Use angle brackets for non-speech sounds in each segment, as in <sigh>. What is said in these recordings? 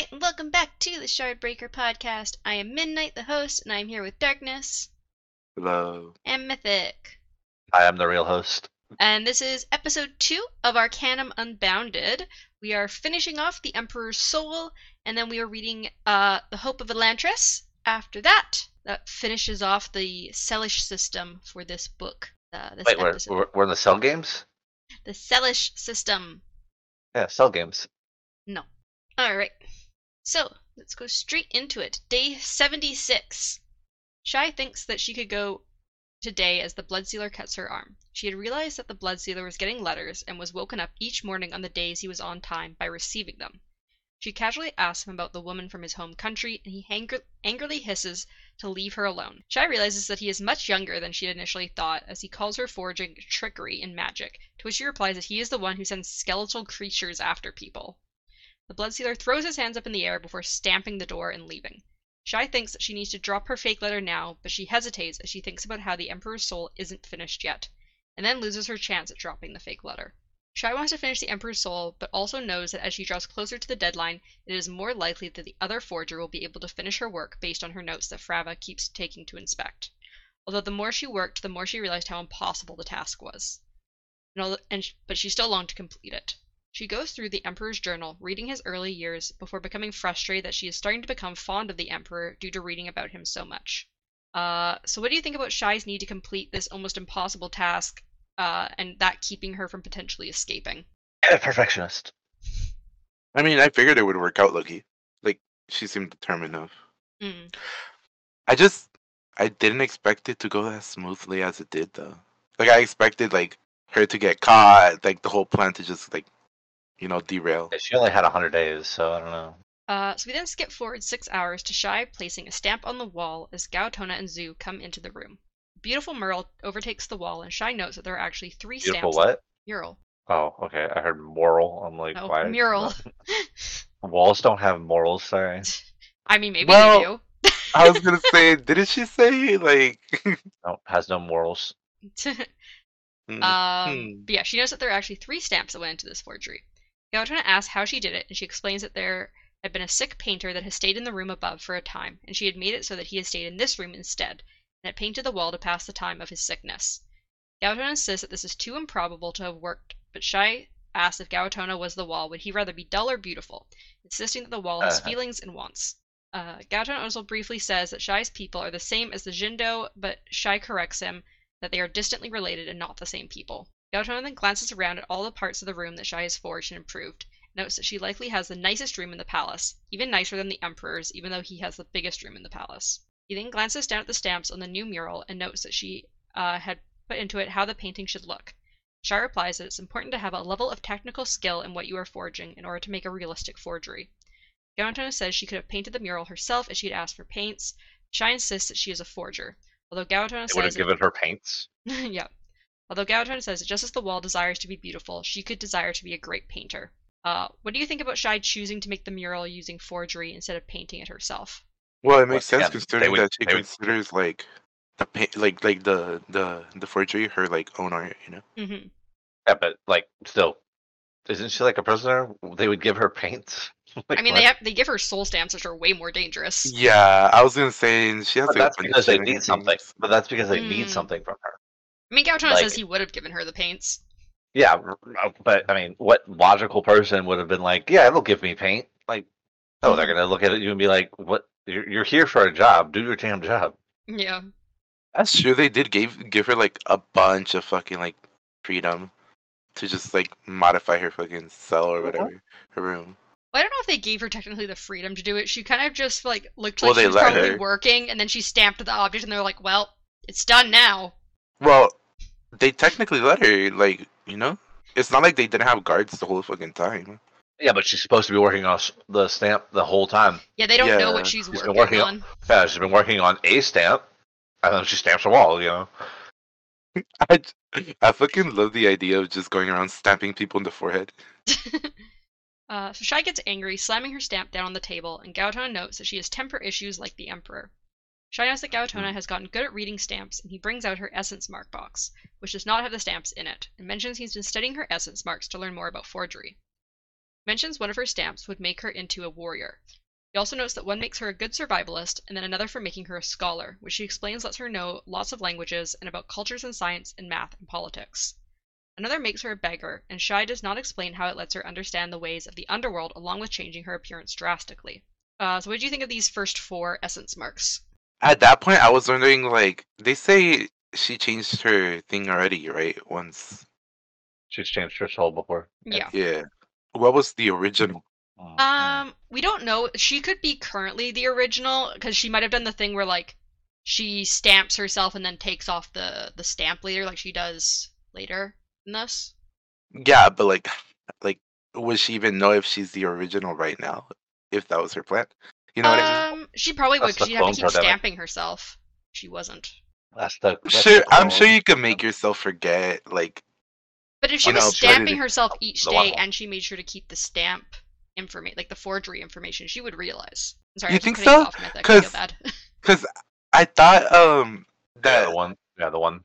night, and welcome back to the Shardbreaker podcast. I am Midnight, the host, and I am here with Darkness Hello. and Mythic. I am the real host. And this is episode two of Arcanum Unbounded. We are finishing off The Emperor's Soul, and then we are reading uh, The Hope of Elantris. After that, that finishes off the Selish system for this book. Uh, this Wait, we're, we're, we're in the cell games? The Selish system. Yeah, cell games. No. Alright. So, let's go straight into it. Day 76. Shai thinks that she could go today as the blood sealer cuts her arm. She had realized that the blood sealer was getting letters and was woken up each morning on the days he was on time by receiving them. She casually asks him about the woman from his home country, and he angrily hisses to leave her alone. Shai realizes that he is much younger than she had initially thought, as he calls her forging trickery and magic, to which she replies that he is the one who sends skeletal creatures after people. The blood sealer throws his hands up in the air before stamping the door and leaving. Shai thinks that she needs to drop her fake letter now, but she hesitates as she thinks about how the Emperor's soul isn't finished yet, and then loses her chance at dropping the fake letter. Shai wants to finish the Emperor's soul, but also knows that as she draws closer to the deadline, it is more likely that the other forger will be able to finish her work based on her notes that Frava keeps taking to inspect. Although the more she worked, the more she realized how impossible the task was. And and, but she still longed to complete it. She goes through the Emperor's journal, reading his early years, before becoming frustrated that she is starting to become fond of the Emperor due to reading about him so much. Uh, so, what do you think about Shai's need to complete this almost impossible task, uh, and that keeping her from potentially escaping? Perfectionist. I mean, I figured it would work out, Loki. Like, she seemed determined enough. Mm. I just, I didn't expect it to go as smoothly as it did, though. Like, I expected, like, her to get caught, like, the whole plan to just, like, you know, derail. She only had 100 days, so I don't know. Uh, so we then skip forward six hours to Shai placing a stamp on the wall as Gaotona and Zu come into the room. Beautiful mural overtakes the wall, and Shai notes that there are actually three Beautiful stamps. what? Mural. Oh, okay. I heard moral. I'm like, No, why? mural. <laughs> Walls don't have morals, sorry. <laughs> I mean, maybe Well- <laughs> I was gonna say, didn't she say, like. No, has no morals. they do. Hmm. Um, Hmm. but yeah, she knows that there are actually three stamps that went into this forgery. Gaotona asks how she did it, and she explains that there had been a sick painter that had stayed in the room above for a time, and she had made it so that he had stayed in this room instead, and had painted the wall to pass the time of his sickness. Gaotona insists that this is too improbable to have worked, but Shai asks if Gaotona was the wall, would he rather be dull or beautiful, insisting that the wall has Uh-huh. feelings and wants. Uh, Gaotona also briefly says that Shai's people are the same as the Jindo, but Shai corrects him that they are distantly related and not the same people. Then glances around at all the parts of the room that Shai has forged and improved, and notes that she likely has the nicest room in the palace, even nicer than the Emperor's, even though he has the biggest room in the palace. He then glances down at the stamps on the new mural and notes that she uh, had put into it how the painting should look. Shai replies that it's important to have a level of technical skill in what you are forging in order to make a realistic forgery. Gaotona says she could have painted the mural herself if she had asked for paints. Shai insists that she is a forger, although Gaotona They would have says given her paints. <laughs> yeah. Although Gaotona says that just as the wall desires to be beautiful, she could desire to be a great painter. Uh, what do you think about Shai choosing to make the mural using forgery instead of painting it herself? Well, it makes Well, sense yeah, considering would- that she they would- considers, like, the paint, like, like the, the, the forgery her, like, own art, you know? hmm Yeah, but like, still, isn't she like a prisoner? They would give her paints. <laughs> Like, I mean, what? they have they give her soul stamps, which are way more dangerous. Yeah, I was gonna say, she has, But like, that's because they shit in need something. But that's because they Mm. need something from her. I mean, Gaotona Like- says he would have given her the paints. Yeah, r- r- but I mean, what logical person would have been like, "Yeah, they'll give me paint"? Like, oh, they're mm-hmm. gonna look at you and be like, "What? You're, you're here for a job. Do your damn job." Yeah. That's true. They did give give her like a bunch of fucking like freedom to just like modify her fucking cell or uh-huh. whatever her room. Well, I don't know if they gave her technically the freedom to do it. She kind of just like looked Well, like she was probably her. working, and then she stamped the object, and they're like, "Well, it's done now." Well, they technically let her like you know. It's not like they didn't have guards the whole fucking time. Yeah, but she's supposed to be working on the stamp the whole time. Yeah, they don't know what she's she's working, working on. Yeah, she's been working on a stamp, and then she stamps a wall. You know. <laughs> I fucking love the idea of just going around stamping people in the forehead. <laughs> Uh, so Shai gets angry, slamming her stamp down on the table, and Gaotona notes that she has temper issues like the Emperor. Shai knows that Gaotona has gotten good at reading stamps, and he brings out her essence mark box, which does not have the stamps in it, and mentions he's been studying her essence marks to learn more about forgery. Mentions one of her stamps would make her into a warrior. He also notes that one makes her a good survivalist, and then another for making her a scholar, which she explains lets her know lots of languages and about cultures and science and math and politics. Another makes her a beggar, and Shai does not explain how it lets her understand the ways of the underworld along with changing her appearance drastically. Uh, so, what do you think of these first four essence marks? At that point, I was wondering, like, they say she changed her thing already, right? Once. She's changed her soul before. Yeah. Yeah. What was the original? Mm, Um, we don't know. She could be currently the original because she might have done the thing where like she stamps herself and then takes off the the stamp later, like she does later in this. Yeah, but like, like, would she even know if she's the original right now? If that was her plan, you know what I mean? Um, she probably would because the she'd have to keep pandemic. stamping herself. She wasn't. that's the. that's Sure, the I'm sure you can make yourself forget. Like, But if she was know, stamping Trinity- herself each day one- and she made sure to keep the stamp information, like the forgery information, she would realize. I'm sorry, You I keep think cutting so? Off Mythic, I feel 'Cause- bad. <laughs> cause I thought um Yeah, that the one. Yeah, the one.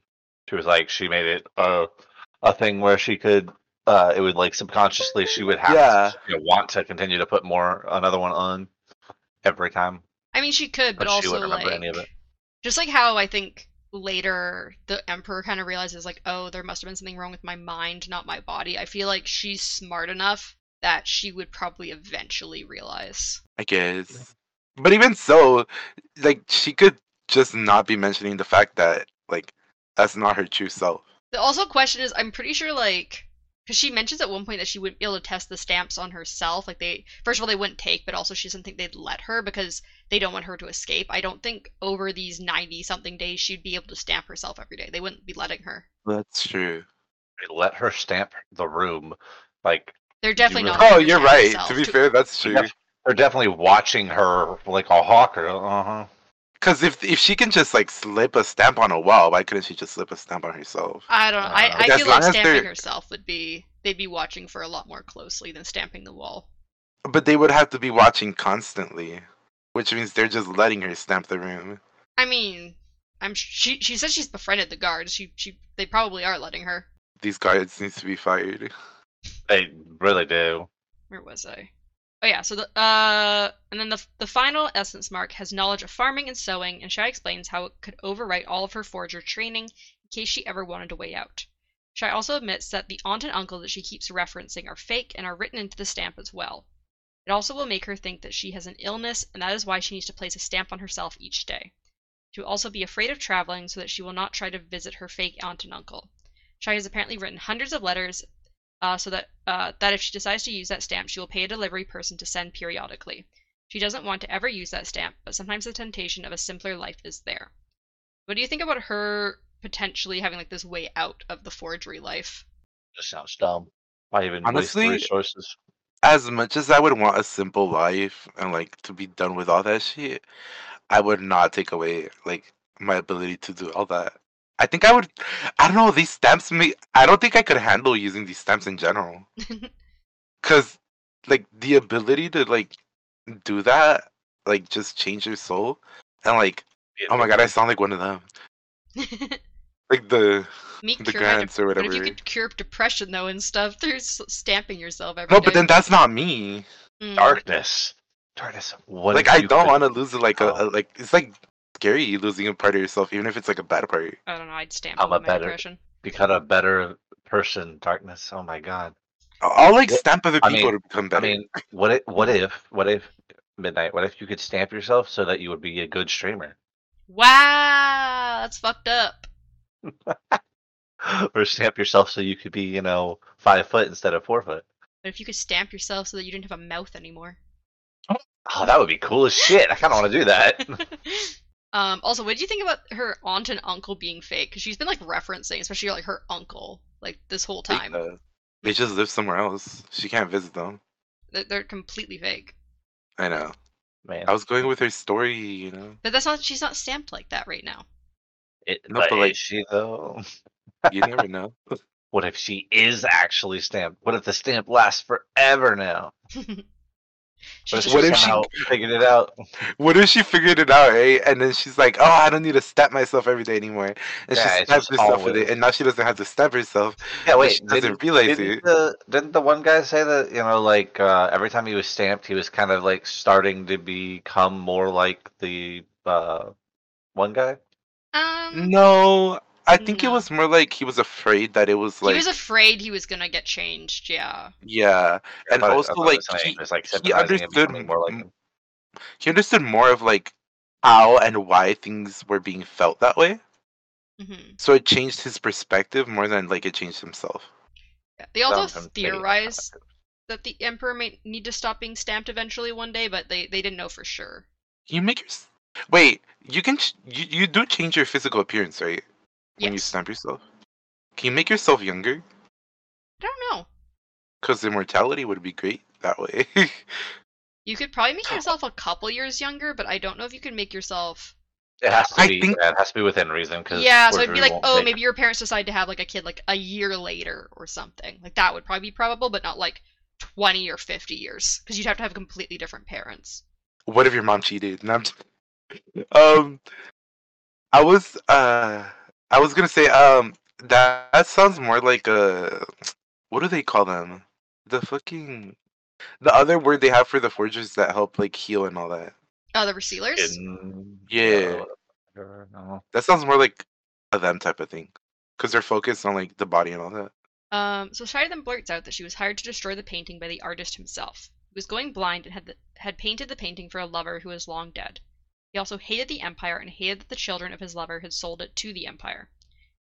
She was like, she made it a a thing where she could. Uh, it would like subconsciously she would have Yeah. to you know, want to continue to put more another one on every time. I mean, she could, but, But she also wouldn't remember like any of it. just like how I think later the emperor kind of realizes like, oh, there must have been something wrong with my mind, not my body. I feel like she's smart enough that she would probably eventually realize. I guess. But even so, like she could just not be mentioning the fact that like that's not her true self. The also question is, I'm pretty sure like because she mentions at one point that she wouldn't be able to test the stamps on herself. Like they, first of all, they wouldn't take, but also she doesn't think they'd let her because they don't want her to escape. I don't think over these ninety something days she'd be able to stamp herself every day. They wouldn't be letting her. That's true. They let her stamp the room. Like They're definitely not. Oh, you're right. herself. To be fair, that's true. They're definitely watching her like a hawk or uh huh. Because if if she can just like slip a stamp on a wall, why couldn't she just slip a stamp on herself? I don't know. I, Uh, I as feel like stamping they're- herself would be they'd be watching for a lot more closely than stamping the wall. But they would have to be watching constantly, which means they're just letting her stamp the room. I mean, I'm she she says she's befriended the guards. She she they probably are letting her. These guards need to be fired. They really do. Where was I? Oh yeah, so the uh and then the the final essence mark has knowledge of farming and sewing, and Shai explains how it could overwrite all of her forger training in case she ever wanted a way out. Shai also admits that the aunt and uncle that she keeps referencing are fake and are written into the stamp as well. It also will make her think that she has an illness, and that is why she needs to place a stamp on herself each day. She will also be afraid of traveling so that she will not try to visit her fake aunt and uncle. Shai has apparently written hundreds of letters uh, so that uh, that if she decides to use that stamp, she will pay a delivery person to send periodically. She doesn't want to ever use that stamp, but sometimes the temptation of a simpler life is there. What do you think about her potentially having like this way out of the forgery life? Just sounds dumb. Why even Honestly- waste resources? As much as I would want a simple life and like to be done with all that shit, I would not take away like my ability to do all that. I think I would. I don't know. These stamps me. I don't think I could handle using these stamps in general. <laughs> Cause like the ability to like do that, like just change your soul, and like oh my god, I sound like one of them. <laughs> Like the Me the cure my grants or What whatever. if you could cure depression though and stuff <laughs> through stamping yourself every No, but then that's not me. Mm. Darkness. Darkness. What like I don't want to lose like a, Oh. a like it's like scary you losing a part of yourself, even if it's like a bad part. I don't know. I'd stamp I'm away a my better- depression. become a better person. Darkness. Oh my god. I'll, I'll, like Yeah, stamp other I people mean- to become better. I mean, what if? What if? What if? Midnight. What if you could stamp yourself so that you would be a good streamer, Wow, that's fucked up. <laughs> or stamp yourself so you could be, you know, five foot instead of four foot? But if you could stamp yourself so that you didn't have a mouth anymore. Oh, that would be cool as shit. I kind of want to do that. <laughs> <laughs> um. Also, what do you think about her aunt and uncle being fake? Because she's been like referencing, especially like her uncle, like this whole They, time. uh, they just live somewhere else. She can't visit them. They're, they're completely fake. I know. Man, I was going with her story, you know. But that's not. She's not stamped like that right now. it, No, but but, like- is she though? <laughs> You never know. What if she is actually stamped? What if the stamp lasts forever now? <laughs> She But just what What if if she she- <laughs> figured it out? What if she figured it out, right? And then she's like, "Oh, I don't need to stab myself every day anymore," and Yeah, she it's stabs herself with it, and now she doesn't have to stab herself. Yeah, but wait. she doesn't Didn't, realize didn't it. the didn't the one guy say that you know like uh, every time he was stamped, he was kind of like starting to become more like the uh, one guy? Um, No, I think it was more like he was afraid that it was like he was afraid he was gonna get changed. Yeah. yeah, and I thought also thought like was he, was, like he understood more like him. he understood more of like how and why things were being felt that way. hmm So it changed his perspective more than like it changed himself. Yeah. They also From him theorize that the emperor might need to stop being stamped eventually one day, but they they didn't know for sure. You make your wait. You can ch- you you do change your physical appearance, right? When you Yes. stamp yourself, can you make yourself younger? I don't know. Because immortality would be great that way. <laughs> You could probably make yourself a couple years younger, but I don't know if you can make yourself. It has to I be. think- yeah, it has to be within reason. Cause Yeah, so it'd be like, oh, take- maybe your parents decide to have like a kid like a year later or something. Like that would probably be probable, but not like twenty or fifty years, because you'd have to have completely different parents. what if your mom cheated? No, I'm just... <laughs> Um, I was uh, I was gonna say um, that that sounds more like a what do they call them? The fucking the other word they have for the forgers that help like heal and all that. Oh, the resealers. In, Yeah. uh, no. That sounds more like a them type of thing, because they're focused on like the body and all that. Um, so Shai then blurts out that she was hired to destroy the painting by the artist himself. He was going blind and had the, had painted the painting for a lover who was long dead. He also hated the Empire and hated that the children of his lover had sold it to the Empire.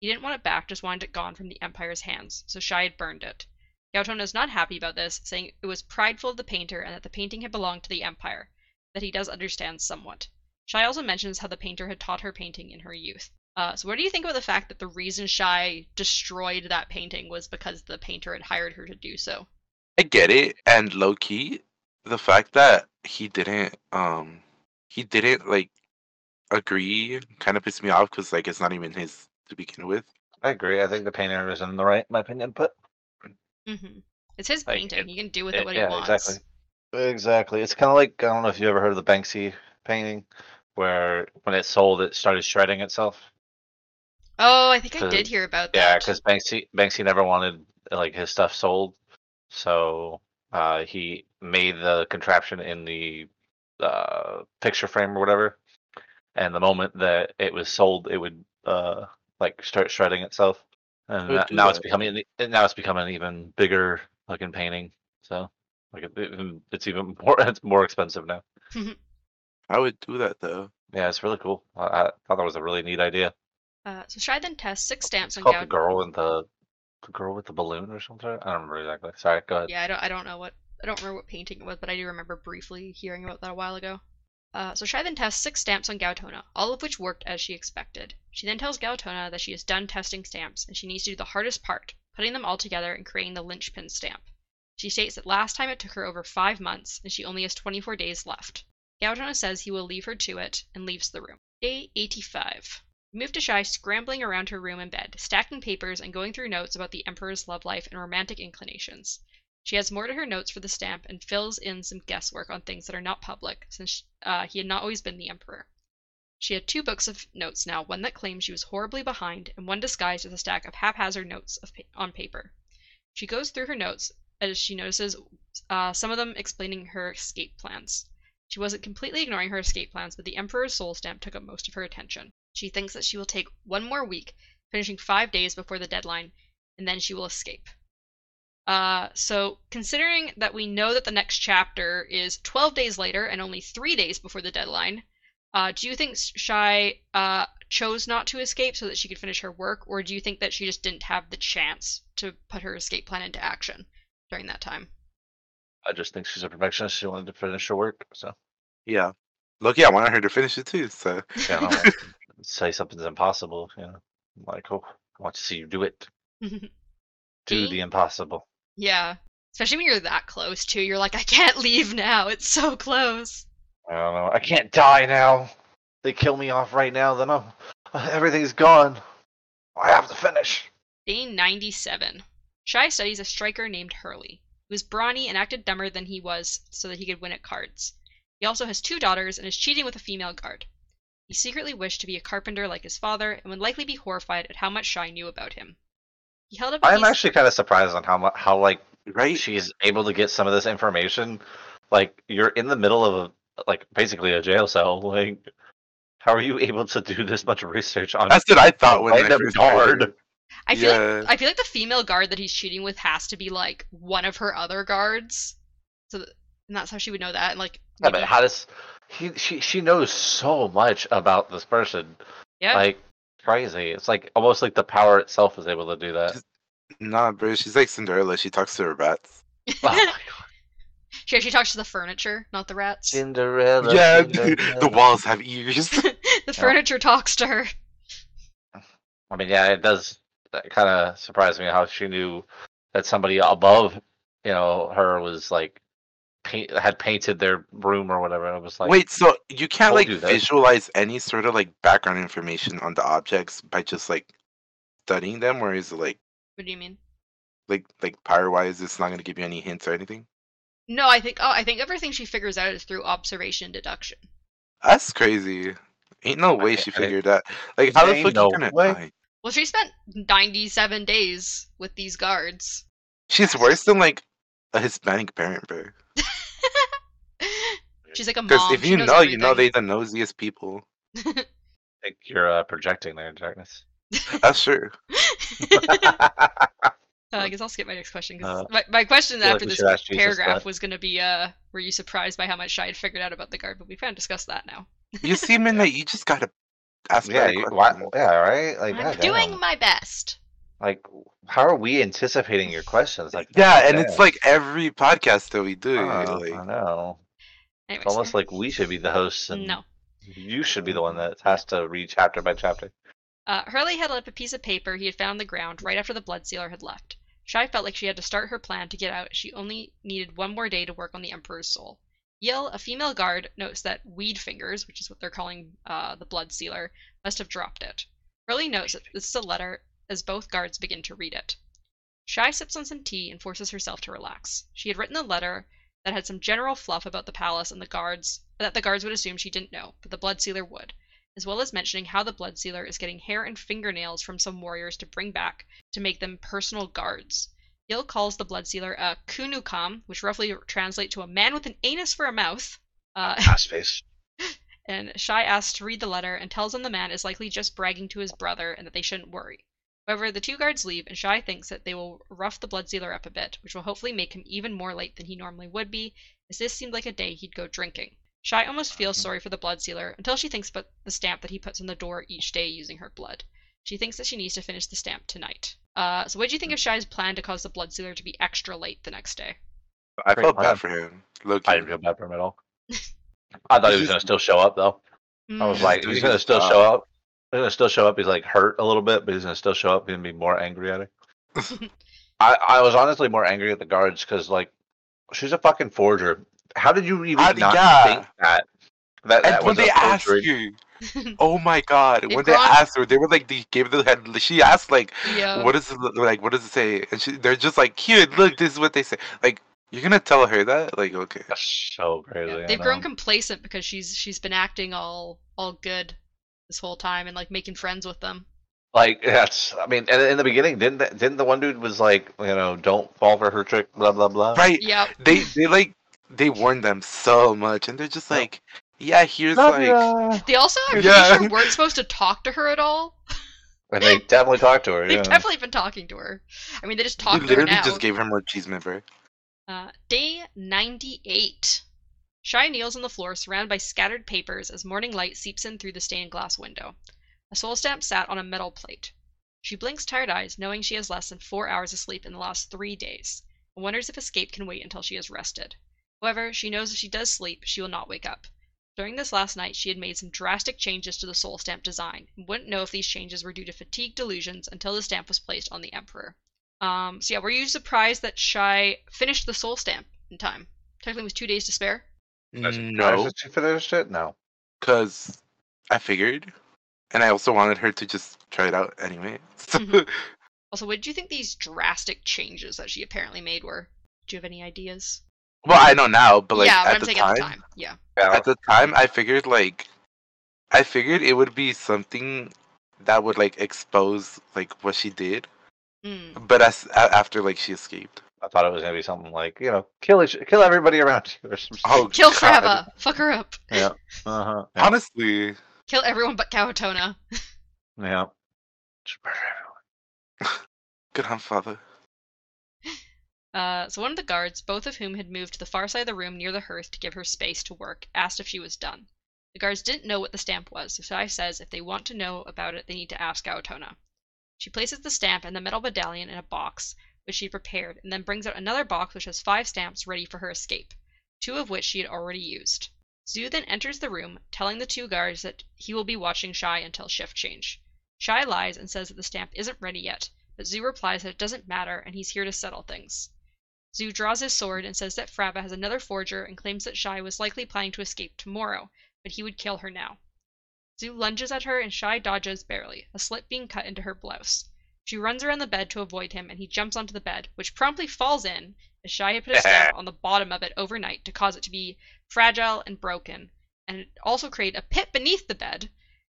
He didn't want it back, just wanted it gone from the Empire's hands, so Shai had burned it. Gaotona is not happy about this, saying it was prideful of the painter and that the painting had belonged to the Empire, that he does understand somewhat. Shai also mentions how the painter had taught her painting in her youth. Uh, so, what do you think about the fact that the reason Shai destroyed that painting was because the painter had hired her to do so? I get it, and low key, the fact that he didn't, um, he didn't like agree, kind of pissed me off because like it's not even his to begin with. I agree. I think the painter is in the right, in my opinion. But hmm It's his Like, painting. it- he can do with it- it what yeah, he wants. exactly. exactly, it's kind of like I don't know if you ever heard of the Banksy painting, where when it sold, it started shredding itself. Oh, I think I did hear about that. Yeah, because Banksy Banksy never wanted like his stuff sold, so uh, he made the contraption in the uh, picture frame or whatever. And the moment that it was sold, it would uh, like start shredding itself. And would na- do now it's becoming now it's becoming an even bigger fucking painting. So like it, it- it's even <laughs> more it's more expensive now. I would do that though. Yeah, it's really cool. I, I thought that was a really neat idea. Uh, so Shai then tests six stamps It's on called Gao. the girl and the the girl with the balloon or something. I don't remember exactly. Sorry, go ahead. Yeah, I don't. I don't know what. I don't remember what painting it was, but I do remember briefly hearing about that a while ago. Uh, so Shai then tests six stamps on Gaotona, all of which worked as she expected. She then tells Gaotona that she is done testing stamps and she needs to do the hardest part, putting them all together and creating the linchpin stamp. She states that last time it took her over five months and she only has 24 days left. Gaotona says he will leave her to it and leaves the room. Day 85. We move to Shai scrambling around her room and bed, stacking papers and going through notes about the Emperor's love life and romantic inclinations. She adds more to her notes for the stamp and fills in some guesswork on things that are not public, since uh, he had not always been the Emperor. She had two books of notes now, one that claims she was horribly behind, and one disguised as a stack of haphazard notes of on paper. She goes through her notes as she notices uh, some of them explaining her escape plans. She wasn't completely ignoring her escape plans, but the Emperor's soul stamp took up most of her attention. She thinks that she will take one more week, finishing five days before the deadline, and then she will escape. Uh, so, considering that we know that the next chapter is 12 days later and only three days before the deadline, uh, do you think Shai uh, chose not to escape so that she could finish her work, or do you think that she just didn't have the chance to put her escape plan into action during that time? I just think she's a perfectionist. She wanted to finish her work, so Yeah. Look, yeah, I wanted her to finish it too. So yeah, I don't <laughs> say something's impossible. You know, I'm like, oh, I want to see you do it. <laughs> Do the impossible. Yeah. Especially when you're that close, too. You're like, I can't leave now. It's so close. I don't know. I can't die now. They kill me off right now. Then I'm <laughs> everything's gone. I have to finish. Day 97. Shai studies a striker named Hurley. He was brawny and acted dumber than he was so that he could win at cards. He also has two daughters and is cheating with a female guard. He secretly wished to be a carpenter like his father and would likely be horrified at how much Shai knew about him. He held up a I'm piece- actually kind of surprised on how mu- how like Right? she's able to get some of this information. Like you're in the middle of a like basically a jail cell. Like how are you able to do this much research on That's what I thought when I random first heard guard? it. I feel like I feel like the female guard that he's cheating with has to be like one of her other guards. So th- and that's how she would know that. And like Yeah, but how does he she she knows so much about this person. yeah. Like crazy. It's like almost like the power itself is able to do that. Nah, bro, she's like Cinderella. She talks to her rats. <laughs> Oh <laughs> she actually talks to the furniture, not the rats. Cinderella. yeah, <laughs> the walls have ears. the furniture talks to her. I mean, yeah, it does uh, kind of surprise me how she knew that somebody above, you know, her was like paint had painted their room or whatever. And it was like, Wait, so you can't like you visualize any sort of like background information on the objects by just like studying them, or is it like What do you mean? like like power wise, it's not gonna give you any hints or anything? No, I think oh, I think everything she figures out is through observation and deduction. That's crazy. Ain't no way Okay, she and it- figured that. Like, how the Ain't fuck no you gonna way. die? Well, she spent 97 days with these guards. She's worse than like a Hispanic parent, bro. She's like a Because if you knows know, you know they're the nosiest people. <laughs> I think you're uh, projecting there, darkness. That's true. Uh, <laughs> <laughs> I guess I'll skip my next question because Uh, my, my question feel like after this should ask Jesus paragraph was going to be, uh, were you surprised by how much Shai had figured out about the guard? But we've kind of discussed that now. You see, that you just gotta ask yeah, you, why, yeah, right. Like, I'm goddamn. doing my best. like, how are we anticipating your questions? Like, Yeah, and it's like every podcast that we do. Oh, like, I know. Anyways, It's almost like we should be the hosts, and no. you should be the one that has to read chapter by chapter. Uh, Hurley held up a piece of paper he had found on the ground right after the blood sealer had left. Shai felt like she had to start her plan to get out. She only needed one more day to work on the Emperor's soul. Yil, a female guard, notes that Weed Fingers, which is what they're calling uh, the blood sealer, must have dropped it. Hurley notes that this is a letter as both guards begin to read it. Shai sips on some tea and forces herself to relax. She had written the letter that had some general fluff about the palace and the guards that the guards would assume she didn't know, but the blood sealer would as well as mentioning how the blood sealer is getting hair and fingernails from some warriors to bring back to make them personal guards. Gil calls the blood sealer a kunukam, which roughly translates to a man with an anus for a mouth. Uh, <laughs> Ass face. <laughs> and Shai asks to read the letter and tells him the man is likely just bragging to his brother and that they shouldn't worry. However, the two guards leave, and Shai thinks that they will rough the blood sealer up a bit, which will hopefully make him even more late than he normally would be, as this seemed like a day he'd go drinking. Shai almost feels sorry for the blood sealer until she thinks about the stamp that he puts on the door each day using her blood. She thinks that she needs to finish the stamp tonight. Uh, so what do you think of Shai's plan to cause the blood sealer to be extra late the next day? I felt bad for him. Look, I didn't feel bad for him at all. <laughs> I thought he was gonna still show up though. I was Mm, like, he's gonna still show up. He's gonna still show up. He's like hurt a little bit, but he's gonna still show up and be more angry at her. <laughs> I I was honestly more angry at the guards because like she's a fucking forger. How did you even How- not yeah. think that? That, and when they asked you, oh my god, They when they asked her, they were like, they gave the head. She asked like, yeah. what is it like? What does it say? And she, they're just like, here, look, this is what they say. Like, you're gonna tell her that? Like, okay. That's so crazy. Yeah, They've grown complacent because she's she's been acting all all good this whole time and like making friends with them. Like that's. I mean, and in the beginning, didn't the, didn't the one dude was like, you know, don't fall for her trick, blah blah blah. Right? Yeah. They they like they warned them so much, and they're just like, yeah, here's Love like, ya. They also I'm Yeah. sure weren't supposed to talk to her at all. And they definitely talked to her. They've Yeah. definitely been talking to her. I mean, they just they talked to her literally now. just gave her more cheese bro. Uh, day 98. Shai kneels on the floor, surrounded by scattered papers, as morning light seeps in through the stained glass window. A soul stamp sat on a metal plate. She blinks tired eyes, knowing she has less than four hours of sleep in the last three days, and wonders if escape can wait until she has rested. However, she knows if she does sleep, she will not wake up. During this last night, she had made some drastic changes to the soul stamp design, and wouldn't know if these changes were due to fatigue delusions until the stamp was placed on the Emperor. Um, so yeah, were you surprised that Shai finished the soul stamp in time? Technically, it was two days to spare. Was it- No, Did she finish it? No. because I figured, and I also wanted her to just try it out anyway. So, <laughs> Mhm. Also, what did you think these drastic changes that she apparently made were? Do you have any ideas? Well, I know now, but like yeah, but at I'm the saying time, at the time. Yeah. Yeah, at the time, I figured like, I figured it would be something that would like expose like what she did. Mm. But as a- after like she escaped. I thought it was gonna be something like you know, kill each, kill everybody around you or some Oh, Kill God. Frava. Fuck her up. Yeah. <laughs> Uh huh. Yeah. Honestly, Kill everyone but Gaotona. yeah. Just <laughs> murder everyone. <laughs> good on father. Uh, so one of the guards, both of whom had moved to the far side of the room near the hearth to give her space to work, asked if she was done. The guards didn't know what the stamp was, so Shai says if they want to know about it, they need to ask Gaotona. She places the stamp and the metal medallion in a box, which she prepared, and then brings out another box which has five stamps ready for her escape, two of which she had already used. Zu then enters the room, telling the two guards that he will be watching Shai until shift change. Shai lies and says that the stamp isn't ready yet, but Zu replies that it doesn't matter and he's here to settle things. Zu draws his sword and says that Frava has another forger and claims that Shai was likely planning to escape tomorrow, but he would kill her now. Zu lunges at her and Shai dodges barely, a slit being cut into her blouse. She runs around the bed to avoid him and he jumps onto the bed, which promptly falls in as Shai had put a stamp <laughs> on the bottom of it overnight to cause it to be fragile and broken, and also create a pit beneath the bed,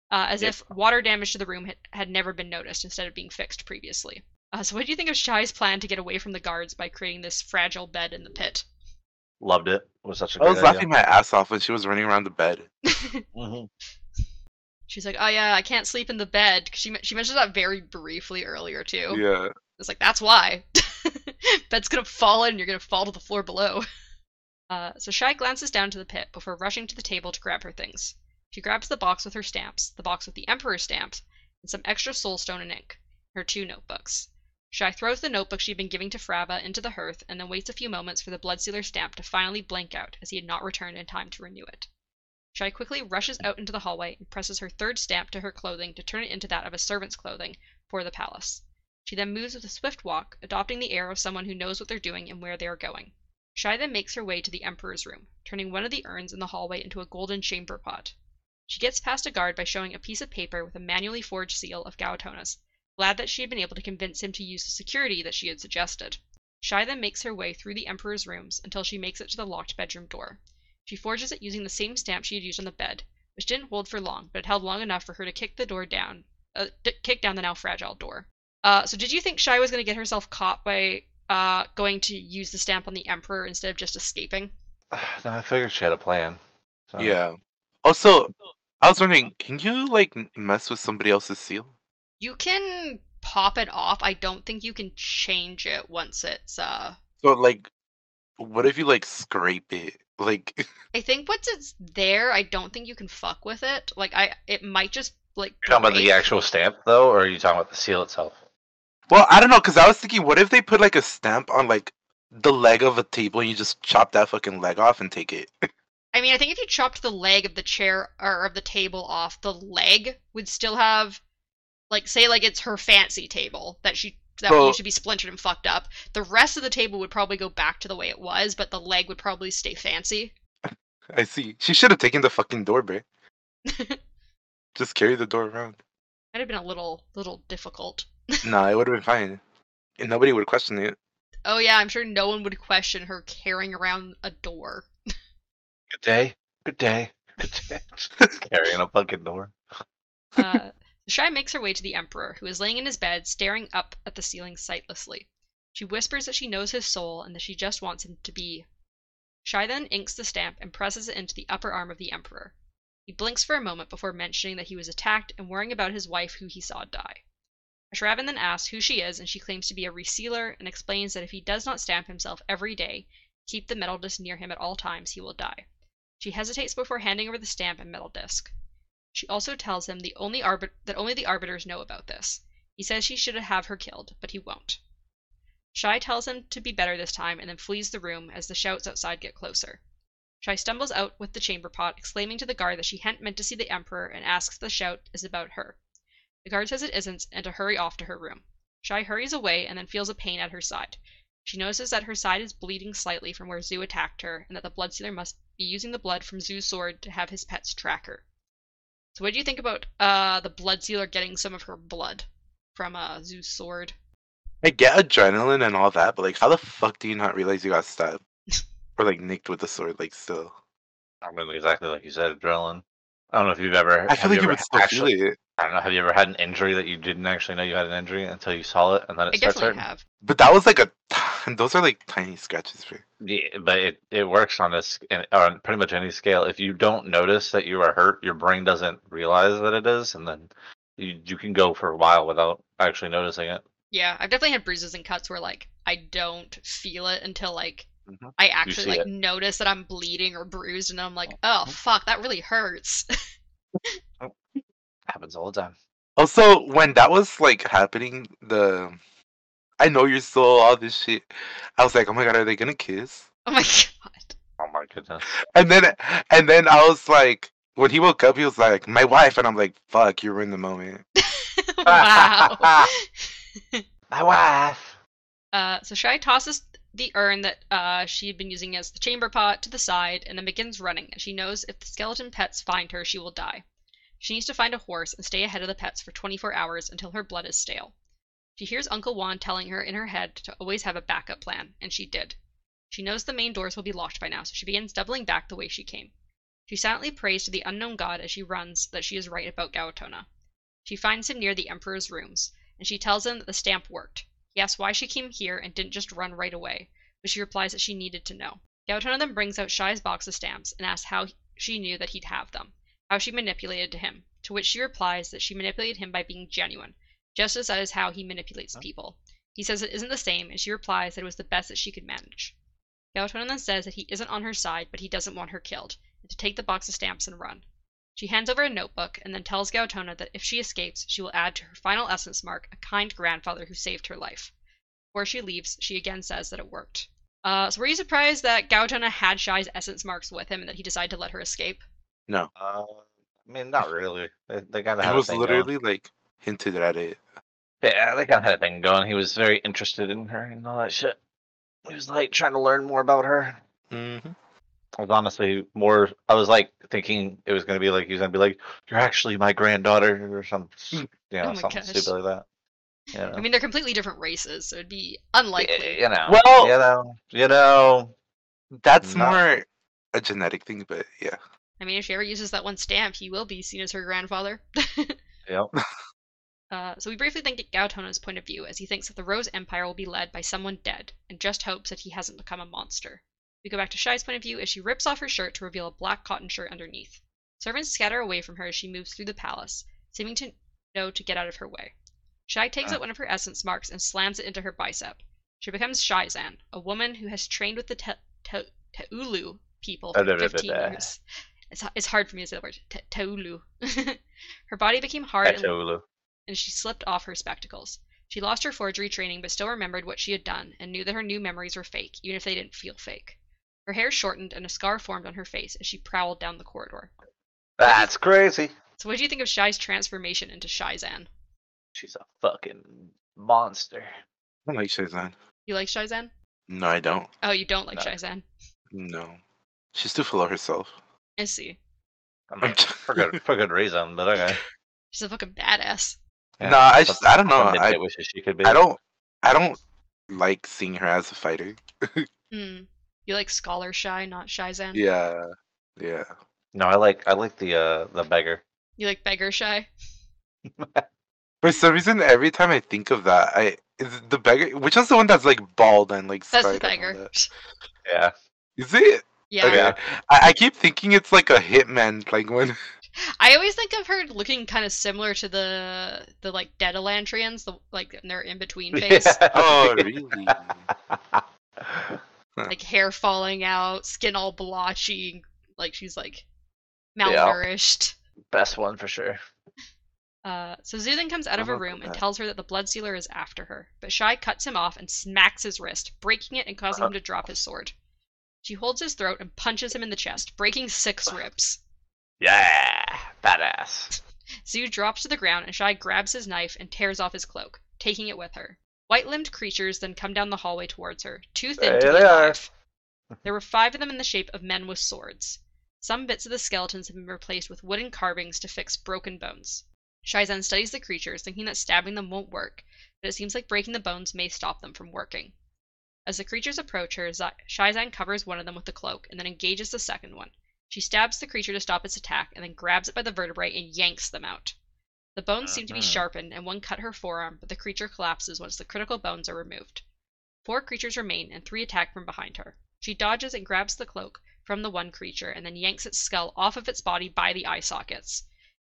uh, as Yep. if water damage to the room had, had never been noticed instead of being fixed previously. Uh, so, what do you think of Shai's plan to get away from the guards by creating this fragile bed in the pit? Loved it. It was such a I was great laughing my ass off when she was running around the bed. idea. <laughs> She's like, "Oh yeah, I can't sleep in the bed." 'cause she she mentioned that very briefly earlier too. Yeah. It's like that's why. <laughs> Bed's gonna fall in, and you're gonna fall to the floor below. <laughs> Uh, so Shai glances down to the pit before rushing to the table to grab her things. She grabs the box with her stamps, the box with the Emperor's stamps, and some extra soulstone and ink, her two notebooks. Shai throws the notebook she'd been giving to Frava into the hearth and then waits a few moments for the Bloodsealer stamp to finally blank out as he had not returned in time to renew it. Shai quickly rushes out into the hallway and presses her third stamp to her clothing to turn it into that of a servant's clothing for the palace. She then moves with a swift walk, adopting the air of someone who knows what they're doing and where they are going. Shai then makes her way to the Emperor's room, turning one of the urns in the hallway into a golden chamber pot. She gets past a guard by showing a piece of paper with a manually forged seal of Gaotona's, glad that she had been able to convince him to use the security that she had suggested. Shai then makes her way through the Emperor's rooms until she makes it to the locked bedroom door. She forges it using the same stamp she had used on the bed, which didn't hold for long, but it held long enough for her to kick the door down, uh, d- kick down the now fragile door. Uh, so did you think Shai was going to get herself caught by uh, going to use the stamp on the Emperor instead of just escaping? No, <sighs> I figured she had a plan. So. Yeah. Also, I was wondering, can you like mess with somebody else's seal? You can pop it off. I don't think you can change it once it's uh So like, what if you like scrape it? Like, <laughs> I think once it's there, I don't think you can fuck with it. Like I it might just like You're talking about the actual stamp though, or are you talking about the seal itself? well, I don't know, cause I was thinking, what if they put like a stamp on like the leg of a table and you just chop that fucking leg off and take it? <laughs> I mean, I think if you chopped the leg of the chair or of the table off, the leg would still have like say like it's her fancy table that she that Well- used to be splintered and fucked up. The rest of the table would probably go back to the way it was, but the leg would probably stay fancy. <laughs> I see. She should have taken the fucking door, bro. <laughs> Just carry the door around. Might have been a little little difficult. <laughs> nah, it would have been fine. And nobody would question it. Oh yeah, I'm sure no one would question her carrying around a door. Good day. Good day. Good day. Carrying a fucking door. Uh, Shai makes her way to the Emperor, who is laying in his bed, staring up at the ceiling sightlessly. She whispers that she knows his soul and that she just wants him to be. Shai then inks the stamp and presses it into the upper arm of the Emperor. He blinks for a moment before mentioning that he was attacked and worrying about his wife, who he saw die. Ashravan then asks who she is, and she claims to be a resealer and explains that if he does not stamp himself every day, keep the metal disc near him at all times, he will die. She hesitates before handing over the stamp and metal disc. She also tells him the only arbit- that only the arbiters know about this. He says he should have her killed, but he won't. Shai tells him to be better this time and then flees the room as the shouts outside get closer. Shai stumbles out with the chamber pot, exclaiming to the guard that she hadn't meant to see the Emperor and asks if the shout is about her. The guard says it isn't and to hurry off to her room. Shai hurries away and then feels a pain at her side. She notices that her side is bleeding slightly from where Zu attacked her and that the Bloodsealer must be using the blood from Zu's sword to have his pets track her. So, what do you think about uh, the blood sealer getting some of her blood from uh, Zu's sword? I get adrenaline and all that, but like, how the fuck do you not realize you got stabbed <laughs> or like nicked with the sword? Like, still, I mean, exactly like you said, adrenaline. I don't know if you've ever. I feel like you ever would still actually, feel it. I don't know. Have you ever had an injury that you didn't actually know you had an injury until you saw it and then it I starts definitely hurting? have. But that was like a. <laughs> Those are like tiny scratches. For Yeah, but it, it works on this on pretty much any scale. If you don't notice that you are hurt, your brain doesn't realize that it is, and then you you can go for a while without actually noticing it. Yeah, I've definitely had bruises and cuts where like I don't feel it until like Mhm. I actually like it. notice that I'm bleeding or bruised, and I'm like, oh fuck, that really hurts. <laughs> Happens all the time. Also, when that was like happening, the I know you're still all this shit. I was like, oh my god, are they gonna kiss? oh my <laughs> god. Oh my goodness. And then and then I was like, when he woke up, he was like, my wife, and I'm like, fuck, you ruined the moment. <laughs> wow. <laughs> My wife. Uh, so Shai tosses the urn that uh, she had been using as the chamber pot to the side and then begins running, as she knows if the skeleton pets find her, she will die. She needs to find a horse and stay ahead of the pets for 24 hours until her blood is stale. She hears Uncle Won telling her in her head to always have a backup plan, and she did. She knows the main doors will be locked by now, so she begins doubling back the way she came. She silently prays to the unknown god as she runs that she is right about Gaotona. She finds him near the Emperor's rooms, and she tells him that the stamp worked. He asks why she came here and didn't just run right away, but she replies that she needed to know. Gaotona then brings out Shai's box of stamps and asks how she knew that he'd have them, how she manipulated to him, to which she replies that she manipulated him by being genuine, just as that is how he manipulates people. He says it isn't the same, and she replies that it was the best that she could manage. Gaotona then says that he isn't on her side, but he doesn't want her killed, and to take the box of stamps and run. She hands over a notebook and then tells Gaotona that if she escapes, she will add to her final essence mark a kind grandfather who saved her life. Before she leaves, she again says that it worked. Uh, so were you surprised that Gaotona had Shai's essence marks with him and that he decided to let her escape? No, Uh, I mean, not really. They, they kind of it had was a thing literally like hinted at it. Yeah, they kind of had a thing going. He was very interested in her and all that shit. He was like trying to learn more about her. Mm-hmm. I was honestly more. I was like thinking it was gonna be like he was gonna be like, "You're actually my granddaughter" or some, you know, Oh my something gosh. stupid like that. You know, I mean, they're completely different races, so it'd be unlikely. Y- you know, Well- you know, you know. That's Not- more a genetic thing, but yeah. I mean, if she ever uses that one stamp, he will be seen as her grandfather. <laughs> Yep. Uh, so we briefly think at Gaotona's point of view, as he thinks that the Rose Empire will be led by someone dead, and just hopes that he hasn't become a monster. We go back to Shai's point of view as she rips off her shirt to reveal a black cotton shirt underneath. Servants scatter away from her as she moves through the palace, seeming to know to get out of her way. Shai takes Ah. out one of her essence marks and slams it into her bicep. She becomes Shaizan, a woman who has trained with the Te- Te- Teulu people Uh, for da- da- da- 15 years. It's, it's hard for me to say the word. Te- Teulu. <laughs> her body became hard and and she slipped off her spectacles. She lost her forgery training but still remembered what she had done and knew that her new memories were fake, even if they didn't feel fake. Her hair shortened and a scar formed on her face as she prowled down the corridor. That's crazy. So, what do you think of Shai's transformation into Shaizan? She's a fucking monster. I don't like Shazan. You like Shaizan? No, I don't. Oh, you don't like No. Shaizan? No. She's too full of herself. I see. I mean, <laughs> for good for good reason, but okay. She's a fucking badass. Yeah, Nah, I just- I don't know, some I- midget wishes she could be. I don't I don't like seeing her as a fighter. <laughs> Hmm. You like Scholar Shai, not Shaizan? Yeah. Yeah. No, I like I like the uh the beggar. You like Beggar Shai. <laughs> For some reason every time I think of that, I is the beggar which one's the one that's like bald and like That's the scarred Beggar. Yeah. Is it? Yeah. Okay. Yeah. I, I keep thinking it's like a hitman, like when <laughs> I always think of her looking kind of similar to the the like Dead Elantrians, the like in their in between phase. <laughs> Oh really? <laughs> like hair falling out, skin all blotchy, like she's like malnourished. Best one for sure. Uh, so Zu then comes out of a I'll look room and tells her that the blood sealer is after her, but Shai cuts him off and smacks his wrist, breaking it and causing him to drop his sword. She holds his throat and punches him in the chest, breaking six ribs. Yeah, badass. <laughs> Zu drops to the ground and Shai grabs his knife and tears off his cloak, taking it with her. White limbed creatures then come down the hallway towards her, too thin to There be they are. There were five of them in the shape of men with swords. Some bits of the skeletons have been replaced with wooden carvings to fix broken bones. Shaizan studies the creatures, thinking that stabbing them won't work, but it seems like breaking the bones may stop them from working. As the creatures approach her, Zi- Shizan covers one of them with the cloak and then engages the second one. She stabs the creature to stop its attack and then grabs it by the vertebrae and yanks them out. The bones seem to be Mhm. sharpened, and one cut her forearm, but the creature collapses once the critical bones are removed. Four creatures remain, and three attack from behind her. She dodges and grabs the cloak from the one creature and then yanks its skull off of its body by the eye sockets,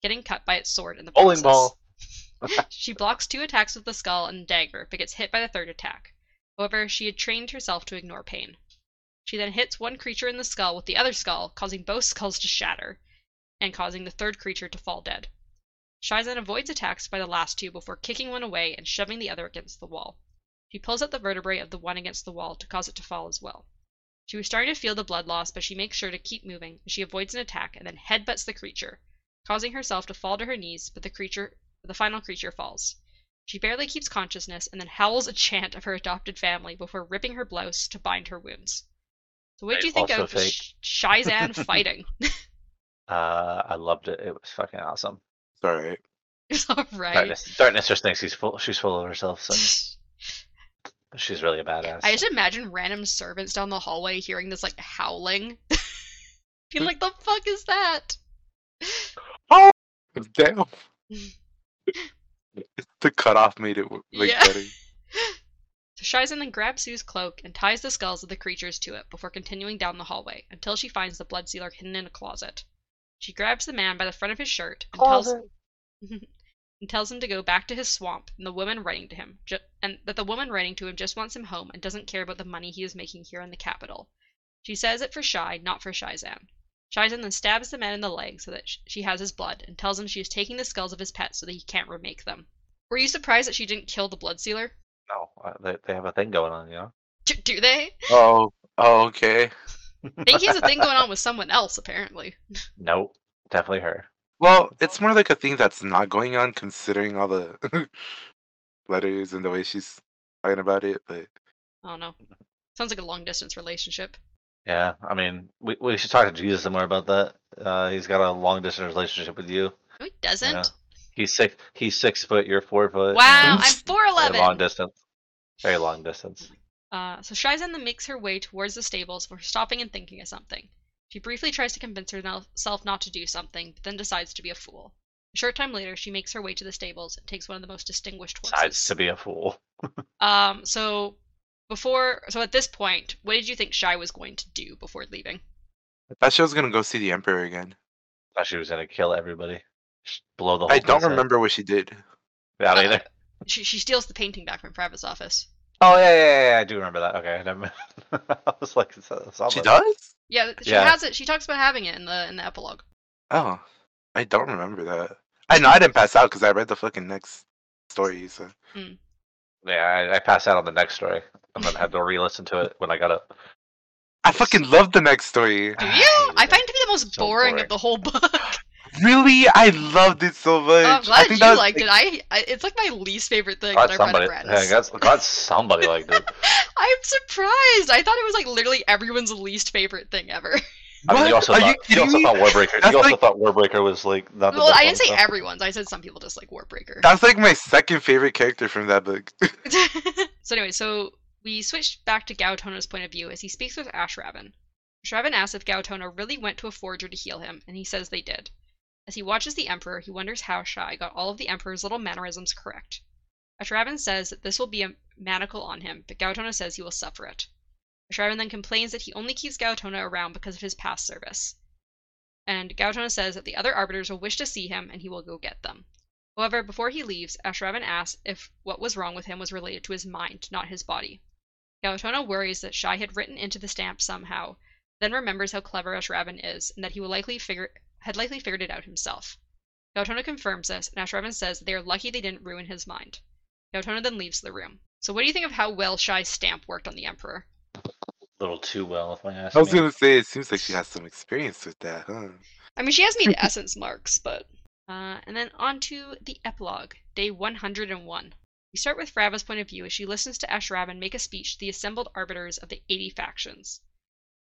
getting cut by its sword in the Bowling ball. <laughs> she blocks two attacks with the skull and dagger, but gets hit by the third attack. However, she had trained herself to ignore pain. She then hits one creature in the skull with the other skull, causing both skulls to shatter, and causing the third creature to fall dead. Shizan avoids attacks by the last two before kicking one away and shoving the other against the wall. She pulls out the vertebrae of the one against the wall to cause it to fall as well. She was starting to feel the blood loss, but she makes sure to keep moving she avoids an attack and then headbutts the creature, causing herself to fall to her knees, but the creature the final creature falls. She barely keeps consciousness and then howls a chant of her adopted family before ripping her blouse to bind her wounds. So what did you think of fake. Sh- Shizan <laughs> fighting? Uh, I loved it. It was fucking awesome. It's <laughs> alright. it's alright. Darkness, Darkness just thinks he's full. She's full of herself. So <laughs> she's really a badass. I just imagine random servants down the hallway hearing this like howling. Being like, the fuck is that? Oh, damn. The cutoff made it like Yeah. better. <laughs> So Shizan then grabs Sue's cloak and ties the skulls of the creatures to it before continuing down the hallway until she finds the blood sealer hidden in a closet. She grabs the man by the front of his shirt and tells <laughs> and tells him to go back to his swamp and the woman writing to him ju- and that the woman writing to him just wants him home and doesn't care about the money he is making here in the capital. She says it for Shy, not for Shizan. Shizan then stabs the man in the leg so that she has his blood and tells him she is taking the skulls of his pets so that he can't remake them. Were you surprised that she didn't kill the blood sealer? No, uh, they, they have a thing going on, you know. Do, do they? Oh, oh, okay. I think he has a thing going on with someone else, apparently. <laughs> Nope, definitely her. Well, it's more like a thing that's not going on considering all the <laughs> letters and the way she's talking about it, but I don't know. Sounds like a long distance relationship. Yeah, I mean, we we should talk to Jesus some more about that. Uh, he's got a long distance relationship with you. No, he doesn't. Yeah. He's six. He's six foot. You're four foot. Wow, I'm four eleven. Very long distance. Very long distance. Uh, so Shizan then makes her way towards the stables before stopping and thinking of something. She briefly tries to convince herself not to do something, but then decides to be a fool. A short time later, she makes her way to the stables and takes one of the most distinguished Decides horses. to be a fool. <laughs> Um, so before, so at this point, what did you think Shy was going to do before leaving? I thought she was gonna go see the Emperor again. Thought she was gonna kill everybody. Blow the whole. I don't place up. remember what she did. Yeah, Uh, either. She she steals the painting back from Frava's office. Oh yeah, yeah, yeah, yeah, I do remember that. Okay, I <laughs> never I was like, it's- it's She almost- does? Yeah, she Yeah. has it. She talks about having it in the in the epilogue. Oh, I don't remember that. I know I didn't pass out because I read the fucking next story. So Yeah, I, I passed out on the next story, and then had to have to re-listen to it when I got up. I fucking love the next story. Do you? I find it to be the most So boring, boring. of the whole book. <laughs> Really, I loved it so much. Oh, I'm I glad think you that was, liked it. I, I it's like my least favorite thing Glad that I've read somebody, of yeah, glad, glad somebody liked it. <laughs> I'm surprised. I thought it was like literally everyone's least favorite thing ever. I mean, you also Are thought, you you, also me? thought Warbreaker. That's you also like- thought Warbreaker was like not the well, best I didn't say so- everyone's. I said some people just like Warbreaker. That's like my second favorite character from that book. <laughs> so anyway, so we switch back to Gaotona's point of view as he speaks with Ashravan. Ashravan asks if Gaotona really went to a forger to heal him, and he says they did. As he watches the Emperor, he wonders how Shai got all of the Emperor's little mannerisms correct. Ashravan says that this will be a manacle on him, but Gaotona says he will suffer it. Ashravan then complains that he only keeps Gaotona around because of his past service. And Gaotona says that the other arbiters will wish to see him and he will go get them. However, before he leaves, Ashravan asks if what was wrong with him was related to his mind, not his body. Gaotona worries that Shai had written into the stamp somehow, then remembers how clever Ashravan is and that he will likely figure had likely figured it out himself. Gaotona confirms this, and Ashravan says that they are lucky they didn't ruin his mind. Gaotona then leaves the room. So what do you think of how well Shai's stamp worked on the Emperor? a little too well, if I ask I was me. gonna say it seems like she has some experience with that, huh? I mean, she has made <laughs> essence marks, but. Uh, and then on to the epilogue, day 101. We start with Frava's point of view as she listens to Ashravan make a speech to the assembled arbiters of the 80 factions.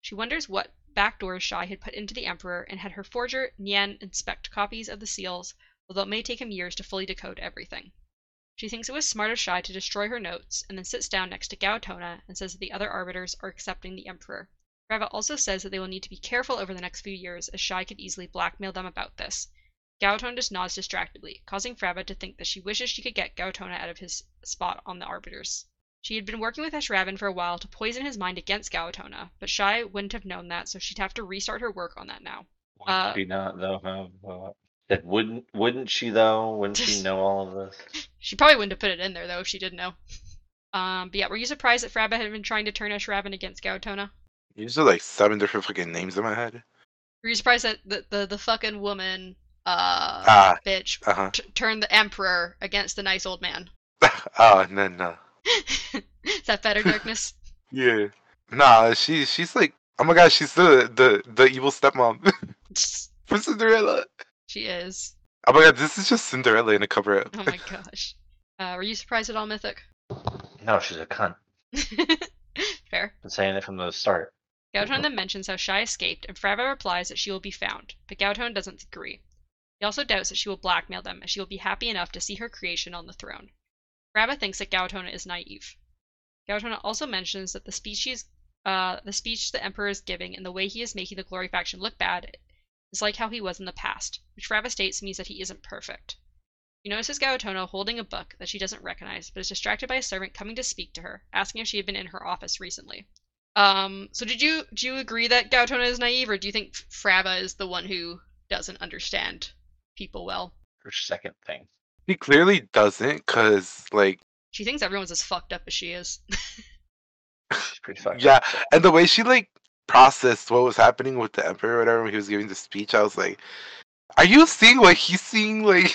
She wonders what backdoors Shai had put into the Emperor and had her forger, Nian, inspect copies of the seals, although it may take him years to fully decode everything. She thinks it was smart of Shai to destroy her notes, and then sits down next to Gaotona and says that the other arbiters are accepting the Emperor. Frava also says that they will need to be careful over the next few years, as Shai could easily blackmail them about this. Gaotona just nods distractedly, causing Frava to think that she wishes she could get Gaotona out of his spot on the arbiters. She had been working with Ashravan for a while to poison his mind against Gaotona, but Shai wouldn't have known that, so she'd have to restart her work on that now. Would Uh, she not though? Have, uh, that wouldn't wouldn't she though? Wouldn't she <laughs> know all of this? She probably wouldn't have put it in there though if she didn't know. Um, but yeah, were you surprised that Frava had been trying to turn Ashravan against Gaotona? Usually like seven different fucking names in my head. Were you surprised that the the, the fucking woman, uh, Ah. bitch, Uh huh. t- turned the emperor against the nice old man? <laughs> <laughs> oh, and then uh, Is that better, darkness? <laughs> yeah. Nah, she she's like, oh my gosh, she's the the the evil stepmom for Cinderella. she is. Oh my god, this is just Cinderella in a cover up. Oh my gosh. Uh, were you surprised at all, Mythic? No, she's a cunt. Fair. Been saying it from the start. Gaotona then mentions how Shai escaped, and Frava replies that she will be found, but Gaotona doesn't agree. He also doubts that she will blackmail them, as she will be happy enough to see her creation on the throne. Frava thinks that Gaotona is naive. Gaotona also mentions that the speech he's, uh, the speech the Emperor is giving and the way he is making the Glory faction look bad is like how he was in the past, which Frava states means that he isn't perfect. She notices Gaotona holding a book that she doesn't recognize, but is distracted by a servant coming to speak to her, asking if she had been in her office recently. Um, so did you do you agree that Gaotona is naive, or do you think Frava is the one who doesn't understand people well? Her second thing. He clearly doesn't, cause like She thinks everyone's as fucked up as she is. She's pretty fucked. yeah, and the way she like processed what was happening with the emperor or whatever when he was giving the speech, I was like, are you seeing what he's seeing? <laughs> Like,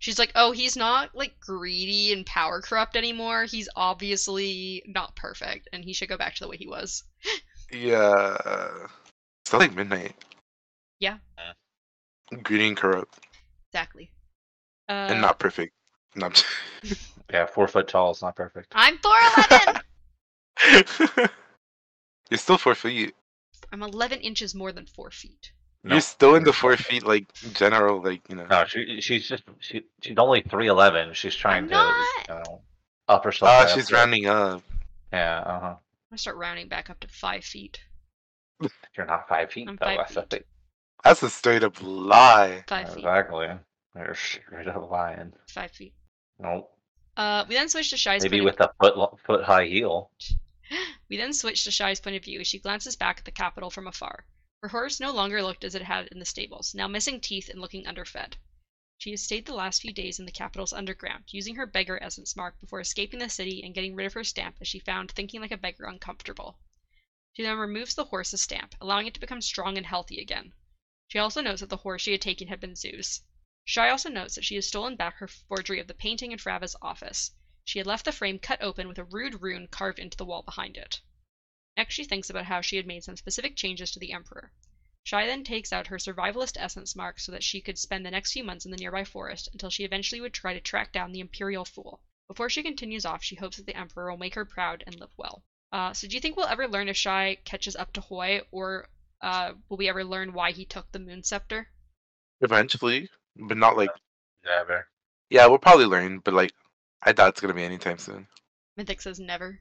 She's like, "Oh, he's not like greedy and power corrupt anymore. He's obviously not perfect, and he should go back to the way he was." yeah, it's not like midnight. Yeah. Greedy and corrupt, Exactly. Uh, and not perfect. No, <laughs> Yeah, four foot tall is not perfect. I'm four eleven. <laughs> <laughs> You're still four feet. I'm eleven inches more than four feet. No. You're still in the four feet, like general, like you know. No, she she's just she she's only three eleven. She's trying I'm to not. you know, up herself. Ah, by up she's there. rounding up. Yeah, uh huh. I'm gonna start rounding back up to five feet. You're not five feet I'm though. five That's the feet. Thing. That's a straight up lie. Five feet. Exactly. You're straight up lying. Five feet. Nope. Uh, we then switch to Shai's Maybe point with a foot lo- foot high heel. <gasps> We then switch to Shai's point of view as she glances back at the capital from afar. Her horse no longer looked as it had in the stables, now missing teeth and looking underfed. She has stayed the last few days in the capital's underground, using her beggar essence mark before escaping the city and getting rid of her stamp as she found thinking like a beggar uncomfortable. She then removes the horse's stamp, allowing it to become strong and healthy again. She also notes that the horse she had taken had been Zeus. Shai also notes that she has stolen back her forgery of the painting in Frava's office. She had left the frame cut open with a rude rune carved into the wall behind it. Next, she thinks about how she had made some specific changes to the Emperor. Shai then takes out her survivalist essence mark so that she could spend the next few months in the nearby forest until she eventually would try to track down the Imperial Fool. Before she continues off, she hopes that the Emperor will make her proud and live well. Uh, so, do you think we'll ever learn if Shai catches up to Hoid, or uh, will we ever learn why he took the Moon Scepter? Eventually, but not like. Never. Yeah, we'll probably learn, but like, I doubt it's gonna be anytime soon. Mythic says never.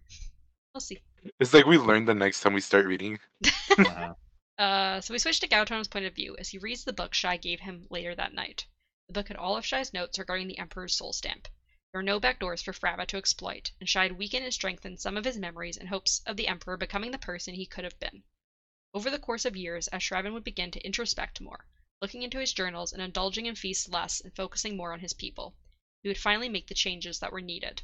We'll see. It's like we learn the next time we start reading. <laughs> Mhm. Uh, so we switch to Gauton's point of view as he reads the book Shai gave him later that night. The book had all of Shai's notes regarding the Emperor's soul stamp. There were no backdoors for Frava to exploit, and Shai had weakened and strengthened some of his memories in hopes of the Emperor becoming the person he could have been. Over the course of years, as Shravan would begin to introspect more, looking into his journals and indulging in feasts less and focusing more on his people, he would finally make the changes that were needed.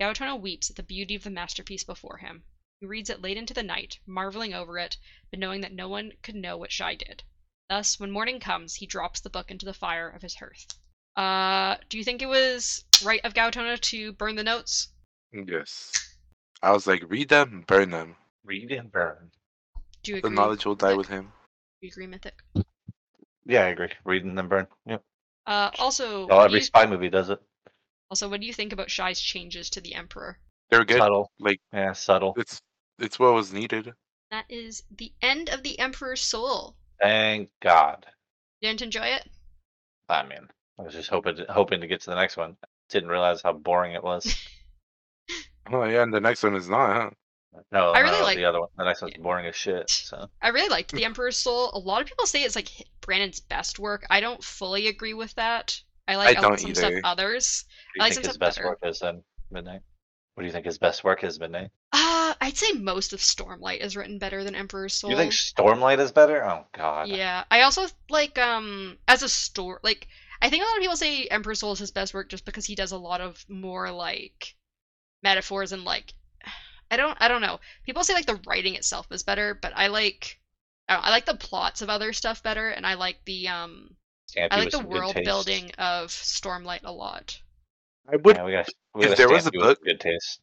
Gaotona weeps at the beauty of the masterpiece before him. He reads it late into the night, marveling over it, but knowing that no one could know what Shai did. Thus, when morning comes, he drops the book into the fire of his hearth. Uh, do you think it was right of Gaotona to burn the notes? Yes. I was like, read them, burn them. Read and burn. Do you The agree? knowledge will die with him. Do you agree, Mythic? Yeah, I agree. Read and then burn. Yep. Uh, also, Oh, every you- spy movie does it. also, what do you think about Shai's changes to the Emperor? They're good. Subtle. Like Yeah, subtle. it's it's what was needed. That is the end of the Emperor's Soul. Thank God. Didn't enjoy it? I mean, I was just hoping to, hoping to get to the next one. didn't realize how boring it was. <laughs> Oh yeah, and the next one is not, huh? No, I really no, like- the other one. The next one's Yeah. boring as shit. So I really liked The Emperor's Soul. A lot of people say it's like Brandon's best work. I don't fully agree with that. I like I don't some stuff others. what do I you like think some his stuff best better. work is then? Midnight. What do you think his best work is? Midnight. Uh, I'd say most of Stormlight is written better than Emperor's Soul. You think Stormlight is better? Oh God. Yeah, I also like um as a story like I think a lot of people say Emperor's Soul is his best work just because he does a lot of more like metaphors and like I don't I don't know. People say like the writing itself is better, but I like I, don't, I like the plots of other stuff better, and I like the um Stampy I like the world building of Stormlight a lot. I would Yeah, we got. We if gotta there was a book- good taste.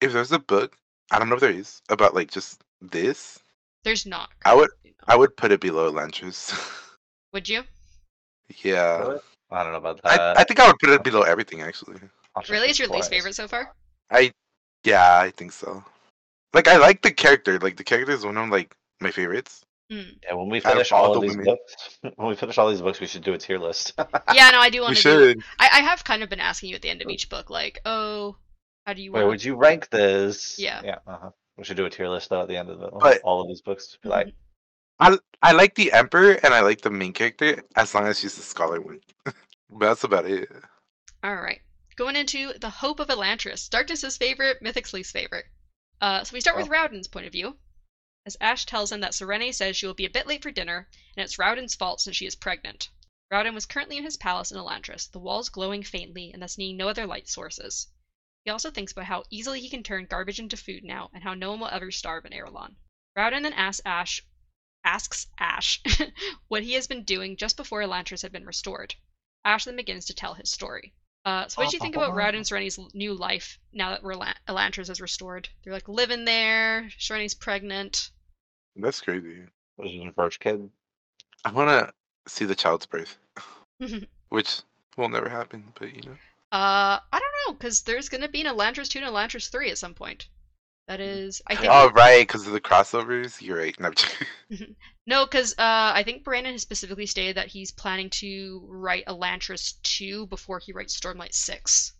if there's a book, I don't know if there is about like just this. There's not. I would- no. I would put it below Elantris. <laughs> Would you? yeah, Really? I don't know about that. I, I think I would put it below everything actually. Really, it it's your least favorite so far? Yeah, I think so. Like I like the character. Like the character is one of like my favorites. Hmm. Yeah, when we finish all all the of these women. books, <laughs> when we finish all these books, we should do a tier list. <laughs> Yeah, no, I do want to do. should. I, I have kind of been asking you at the end of each book, like, oh, how do you Where want? would you rank this? Yeah. Yeah. Uh-huh. We should do a tier list though at the end of the, But- all of these books. Be like, I I like the Emperor and I like the main character as long as she's the scholar <laughs> one. but that's about it. All right. Going into the Hope of Elantris, Darkness's favorite, Mythic's least favorite. Uh, so we start with Raoden's point of view. As Ash tells him that Sarene says she will be a bit late for dinner, and it's Raoden's fault since she is pregnant. Raoden was currently in his palace in Elantris, the walls glowing faintly and thus needing no other light sources. He also thinks about how easily he can turn garbage into food now, and how no one will ever starve in Arelon. Raoden then asks Ash, asks Ash <laughs> what he has been doing just before Elantris had been restored. Ash then begins to tell his story. Uh, so what did you think about Raoden and Sarene's new life now that Relan- Elantris is restored? They're like living there. Sarene's pregnant. That's crazy. this is the first kid. I want to see the child's birth, <laughs> which will never happen. But you know, Uh, I don't know, because there's gonna be an Elantris two and Elantris three at some point. That is, I think. oh right, because of the crossovers. You're right. No, <laughs> No, because uh, I think Brandon has specifically stated that he's planning to write Elantris two before he writes Stormlight six.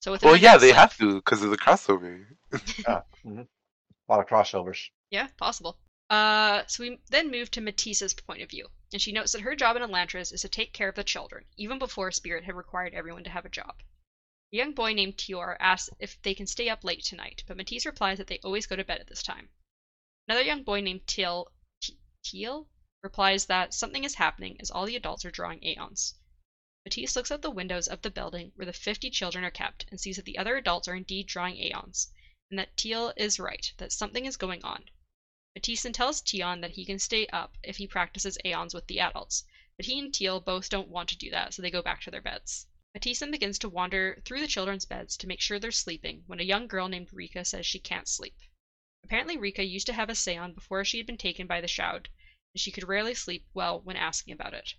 So within well, yeah, they like- have to because of the crossover. <laughs> Yeah. hmm A lot of crossovers. Yeah, possible. Uh, so we then move to Matissa's point of view, and she notes that her job in Elantris is to take care of the children, even before Spirit had required everyone to have a job. A young boy named Tior asks if they can stay up late tonight, but Matisse replies that they always go to bed at this time. Another young boy named Teal, Teal replies that something is happening as all the adults are drawing aeons. Matisse looks out the windows of the building where the 50 children are kept and sees that the other adults are indeed drawing aeons, and that Teal is right, that something is going on. Matisse then tells Tion that he can stay up if he practices aeons with the adults, but he and Teal both don't want to do that, so they go back to their beds. Matisse begins to wander through the children's beds to make sure they're sleeping when a young girl named Rika says she can't sleep. Apparently, Rika used to have a seon before she had been taken by the Shroud, and she could rarely sleep well when asking about it.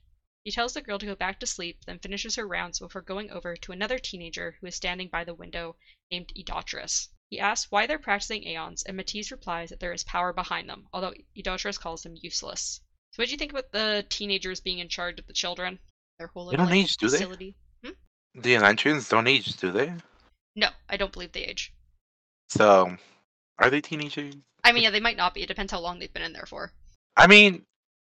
He tells the girl to go back to sleep, then finishes her rounds before going over to another teenager who is standing by the window named Idotris. He asks why they're practicing aeons, and Matisse replies that there is power behind them, although Idotris calls them useless. So, what do you think about the teenagers being in charge of the children? Their whole They don't like, age, do they? facility. The Elantrians don't age, do they? No, I don't believe they age. So, are they teenagers? I mean, yeah, they might not be. It depends how long they've been in there for. I mean,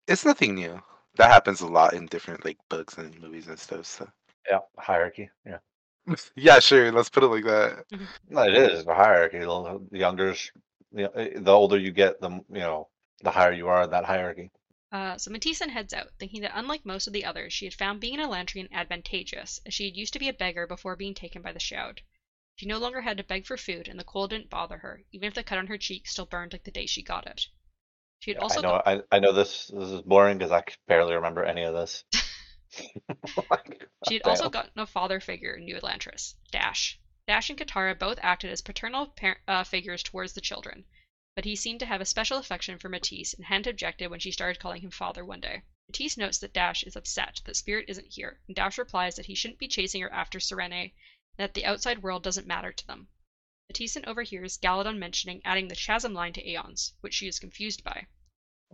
it's nothing new. That happens a lot in different like books and movies and stuff. So, Yeah, hierarchy. Yeah, <laughs> yeah, sure. Let's put it like that. Mm-hmm. no, it is a hierarchy. The the younger's, the, the older you get, the you know, the higher you are in that hierarchy. Uh, so Matisse heads out, thinking that unlike most of the others, she had found being an Elantrian advantageous, as she had used to be a beggar before being taken by the Shroud. She no longer had to beg for food, and the cold didn't bother her, even if the cut on her cheek still burned like the day she got it. She had also I know. I, I know this. This is boring because I barely remember any of this. <laughs> <laughs> Like, She had damn. also gotten a father figure in New Elantris, Dash. Dash and Katara both acted as paternal par- uh, figures towards the children, but he seemed to have a special affection for Matisse and hadn't objected when she started calling him father one day. Matisse notes that Dash is upset that Spirit isn't here, and Dash replies that he shouldn't be chasing her after Sarene, and that the outside world doesn't matter to them. Matisse overhears Galladon mentioning adding the Chasm line to Aeons, which she is confused by.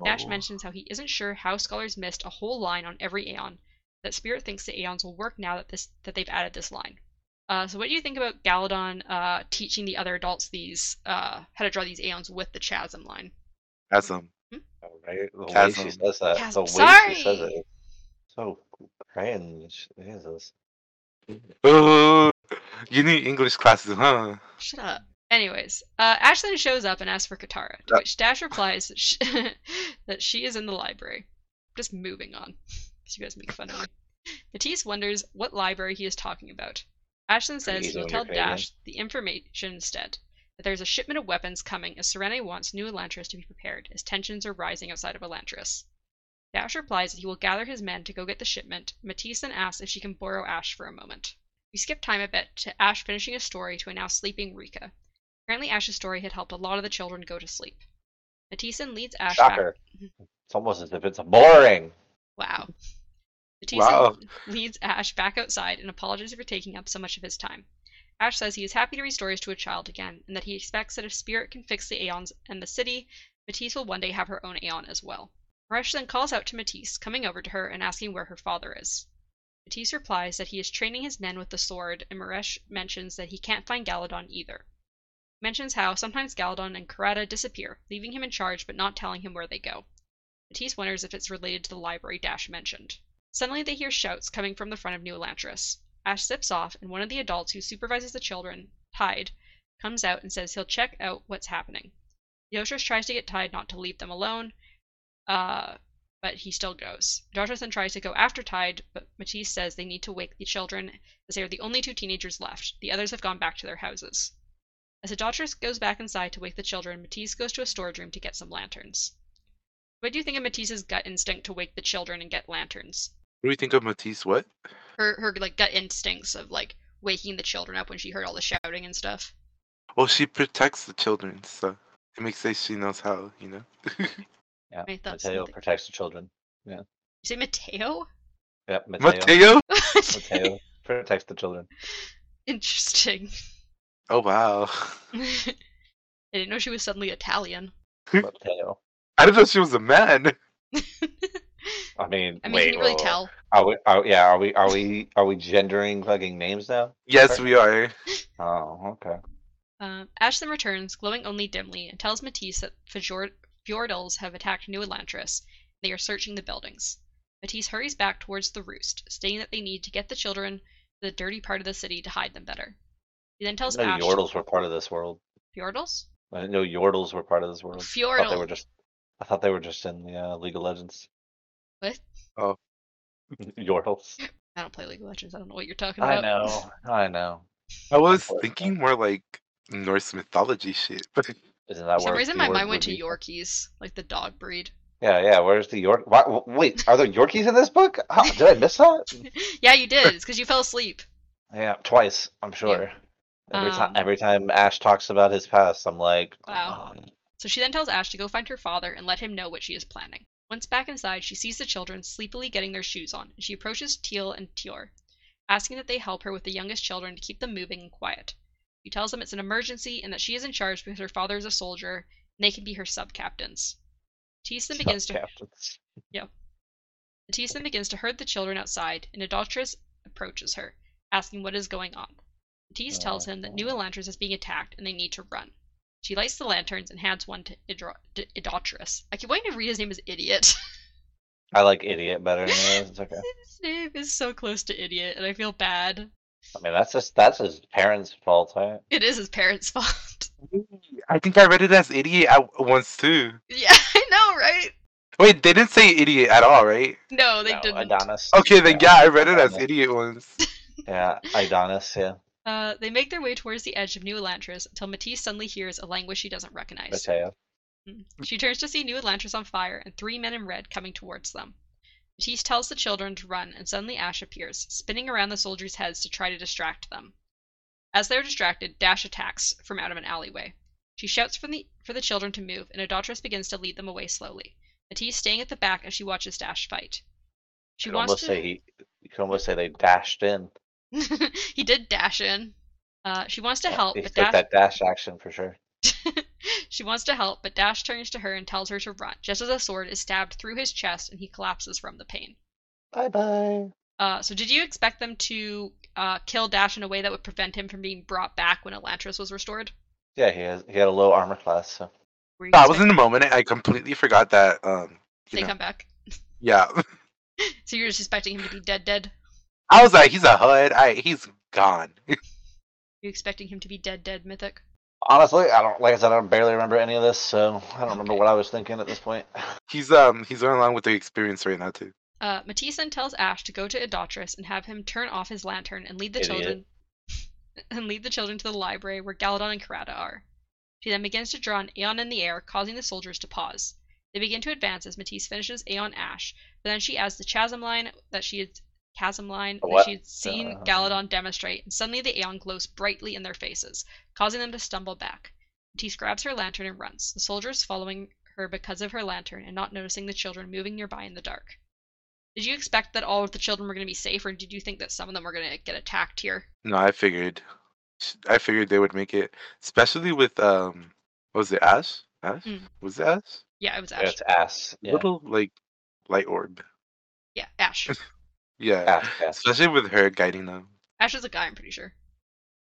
Dash Oh. mentions how he isn't sure how scholars missed a whole line on every Aeon, that Spirit thinks the Aeons will work now that this that they've added this line. Uh, so what do you think about Galladon uh, teaching the other adults these uh, how to draw these aeons with the chasm line? Chasm. Right? The way Chasm. she says that. Chasm, The way she says sorry. it. is So cringe. Jesus. Oh, you need English classes, huh? Shut up. Anyways, uh, Ashlyn shows up and asks for Katara, to which Dash replies that she, <laughs> that she is in the library. Just moving on, <laughs> because you guys make fun of me. Matisse wonders what library he is talking about. Ashlyn says he'll tell Dash the information instead. That there's a shipment of weapons coming as Serenity wants New Elantris to be prepared as tensions are rising outside of Elantris. Dash replies that he will gather his men to go get the shipment. Matisse then asks if she can borrow Ash for a moment. We skip time a bit to Ash finishing a story to a now sleeping Rika. Apparently, Ash's story had helped a lot of the children go to sleep. Matisse then leads Ash Shocker. back. It's almost as if it's boring. Wow. Matisse Wow. leads Ash back outside and apologizes for taking up so much of his time. Ash says he is happy to read stories to a child again, and that he expects that if Spirit can fix the Aeons and the city, Matisse will one day have her own Aeon as well. Maresh then calls out to Matisse, coming over to her and asking where her father is. Matisse replies that he is training his men with the sword, and Maresh mentions that he can't find Galladon either. He mentions how sometimes Galladon and Karata disappear, leaving him in charge but not telling him where they go. Matisse wonders if it's related to the library Dash mentioned. Suddenly they hear shouts coming from the front of New Elantris. Ash zips off, and one of the adults who supervises the children, Tide, comes out and says he'll check out what's happening. Yoshis tries to get Tide not to leave them alone, uh, but he still goes. Dodros then tries to go after Tide, but Matisse says they need to wake the children, as they are the only two teenagers left. The others have gone back to their houses. As the Idotris goes back inside to wake the children, Matisse goes to a storage room to get some lanterns. What do you think of Matisse's gut instinct to wake the children and get lanterns? What do you think of Matisse? What? Her her like gut instincts of like waking the children up when she heard all the shouting and stuff. Well, she protects the children, so it makes sense she knows how, you know? Yeah. I Mateo something. protects the children. You say Mateo? Yep, Mateo. Mateo? <laughs> Mateo protects the children. Interesting. Oh, wow. <laughs> I didn't know she was suddenly Italian. Mateo. <laughs> I didn't know she was a man. I mean, I mean, wait, can you really whoa, whoa. tell? Are we? Are, yeah, are we? Are we? Are we gendering fucking names now? Yes, we are. <laughs> Oh, okay. Uh, Ash then returns, glowing only dimly, and tells Matisse that Fjord- Fjordells have attacked New Elantris. They are searching the buildings. Matisse hurries back towards the roost, stating that they need to get the children to the dirty part of the city to hide them better. He then tells I didn't Ash know Yordles were part of this world. Fjordells? I didn't know Yordles were part of this world. I thought they were just. I thought they were just in the uh, League of Legends. What? Oh. <laughs> Yordles. I don't play League of Legends. I don't know what you're talking about. I know. I know. I was thinking more like Norse mythology shit. But <laughs> Isn't that For some reason, my mind went to? Yorkies, like the dog breed. Yeah, yeah. Where's the York? Why, wait, are there Yorkies in this book? How, did I miss that? <laughs> yeah, you did. It's because you fell asleep. Yeah, twice. I'm sure. Every time, Um, every time Ash talks about his past, I'm like, Wow. "Oh, So she then tells Ash to go find her father and let him know what she is planning. Once back inside, she sees the children sleepily getting their shoes on, and she approaches Teal and Tior, asking that they help her with the youngest children to keep them moving and quiet. She tells them it's an emergency and that she is in charge because her father is a soldier and they can be her sub captains. Then begins to. Matisse <laughs> then begins to herd the children outside, and Adoltrus approaches her, asking what is going on. Matisse tells oh, him that New Elantris is being attacked and they need to run. She lights the lanterns and hands one to Idro- D- Idotris. I keep wanting to read his name as Idiot. I like idiot better than this. It's okay. <laughs> his name is so close to Idiot, and I feel bad. I mean, that's just that's his parents' fault, right? It is his parents' <laughs> fault. I think I read it as idiot at once too. yeah, <laughs> I know, right? Wait, they didn't say idiot at all, right? No, they No, didn't. Adonis. Okay, then yeah, I read it as idiot once. Yeah, Adonis. Yeah, Uh, they make their way towards the edge of New Elantris until Matisse suddenly hears a language she doesn't recognize. Mateo. She turns to see New Elantris on fire and three men in red coming towards them. Matisse tells the children to run, and suddenly Ash appears, spinning around the soldiers' heads to try to distract them. As they're distracted, Dash attacks from out of an alleyway. She shouts for the for the children to move, and Idotris begins to lead them away slowly. Matisse staying at the back as she watches Dash fight. She You wants almost to. say he. You could almost say they dashed in. <laughs> he did dash in. Uh, she wants to Yeah, help, but Dash. that dash action for sure. <laughs> she wants to help, but Dash turns to her and tells her to run, just as a sword is stabbed through his chest and he collapses from the pain. Bye bye. Uh, so, did you expect them to uh, kill Dash in a way that would prevent him from being brought back when Elantris was restored? Yeah, he has he had a low armor class, so Were you I was in the moment. I completely forgot that. Um, you they know, come back? yeah. <laughs> So you're just expecting him to be dead, dead? I was like, he's a hood. I he's gone. <laughs> You expecting him to be dead, dead, Mythic? honestly, I don't like I said, I don't barely remember any of this, so I don't remember what I was thinking at this point. <laughs> he's um he's going along with the experience right now too. Uh, Matisse then tells Ash to go to Idotris and have him turn off his lantern and lead the Idiot. children <laughs> and lead the children to the library where Galladon and Karata are. She then begins to draw an Aeon in the air, causing the soldiers to pause. They begin to advance as Matisse finishes Aeon Ash, but then she adds the chasm line that she had chasm line The that she had seen Uh, Galladon demonstrate, and suddenly the Aeon glows brightly in their faces, causing them to stumble back. Matisse grabs her lantern and runs, the soldiers following her because of her lantern and not noticing the children moving nearby in the dark. Did you expect that all of the children were going to be safe, or did you think that some of them were going to get attacked here? No, I figured. I figured they would make it, especially with um, what was it Ash? Ash Mm. was it Ash? Yeah, it was Yeah, Ash. it's ass. Yeah. Little like light orb. Yeah, Ash. <laughs> Yeah, Ass, ass. especially with her guiding them. Ash is a guy, I'm pretty sure.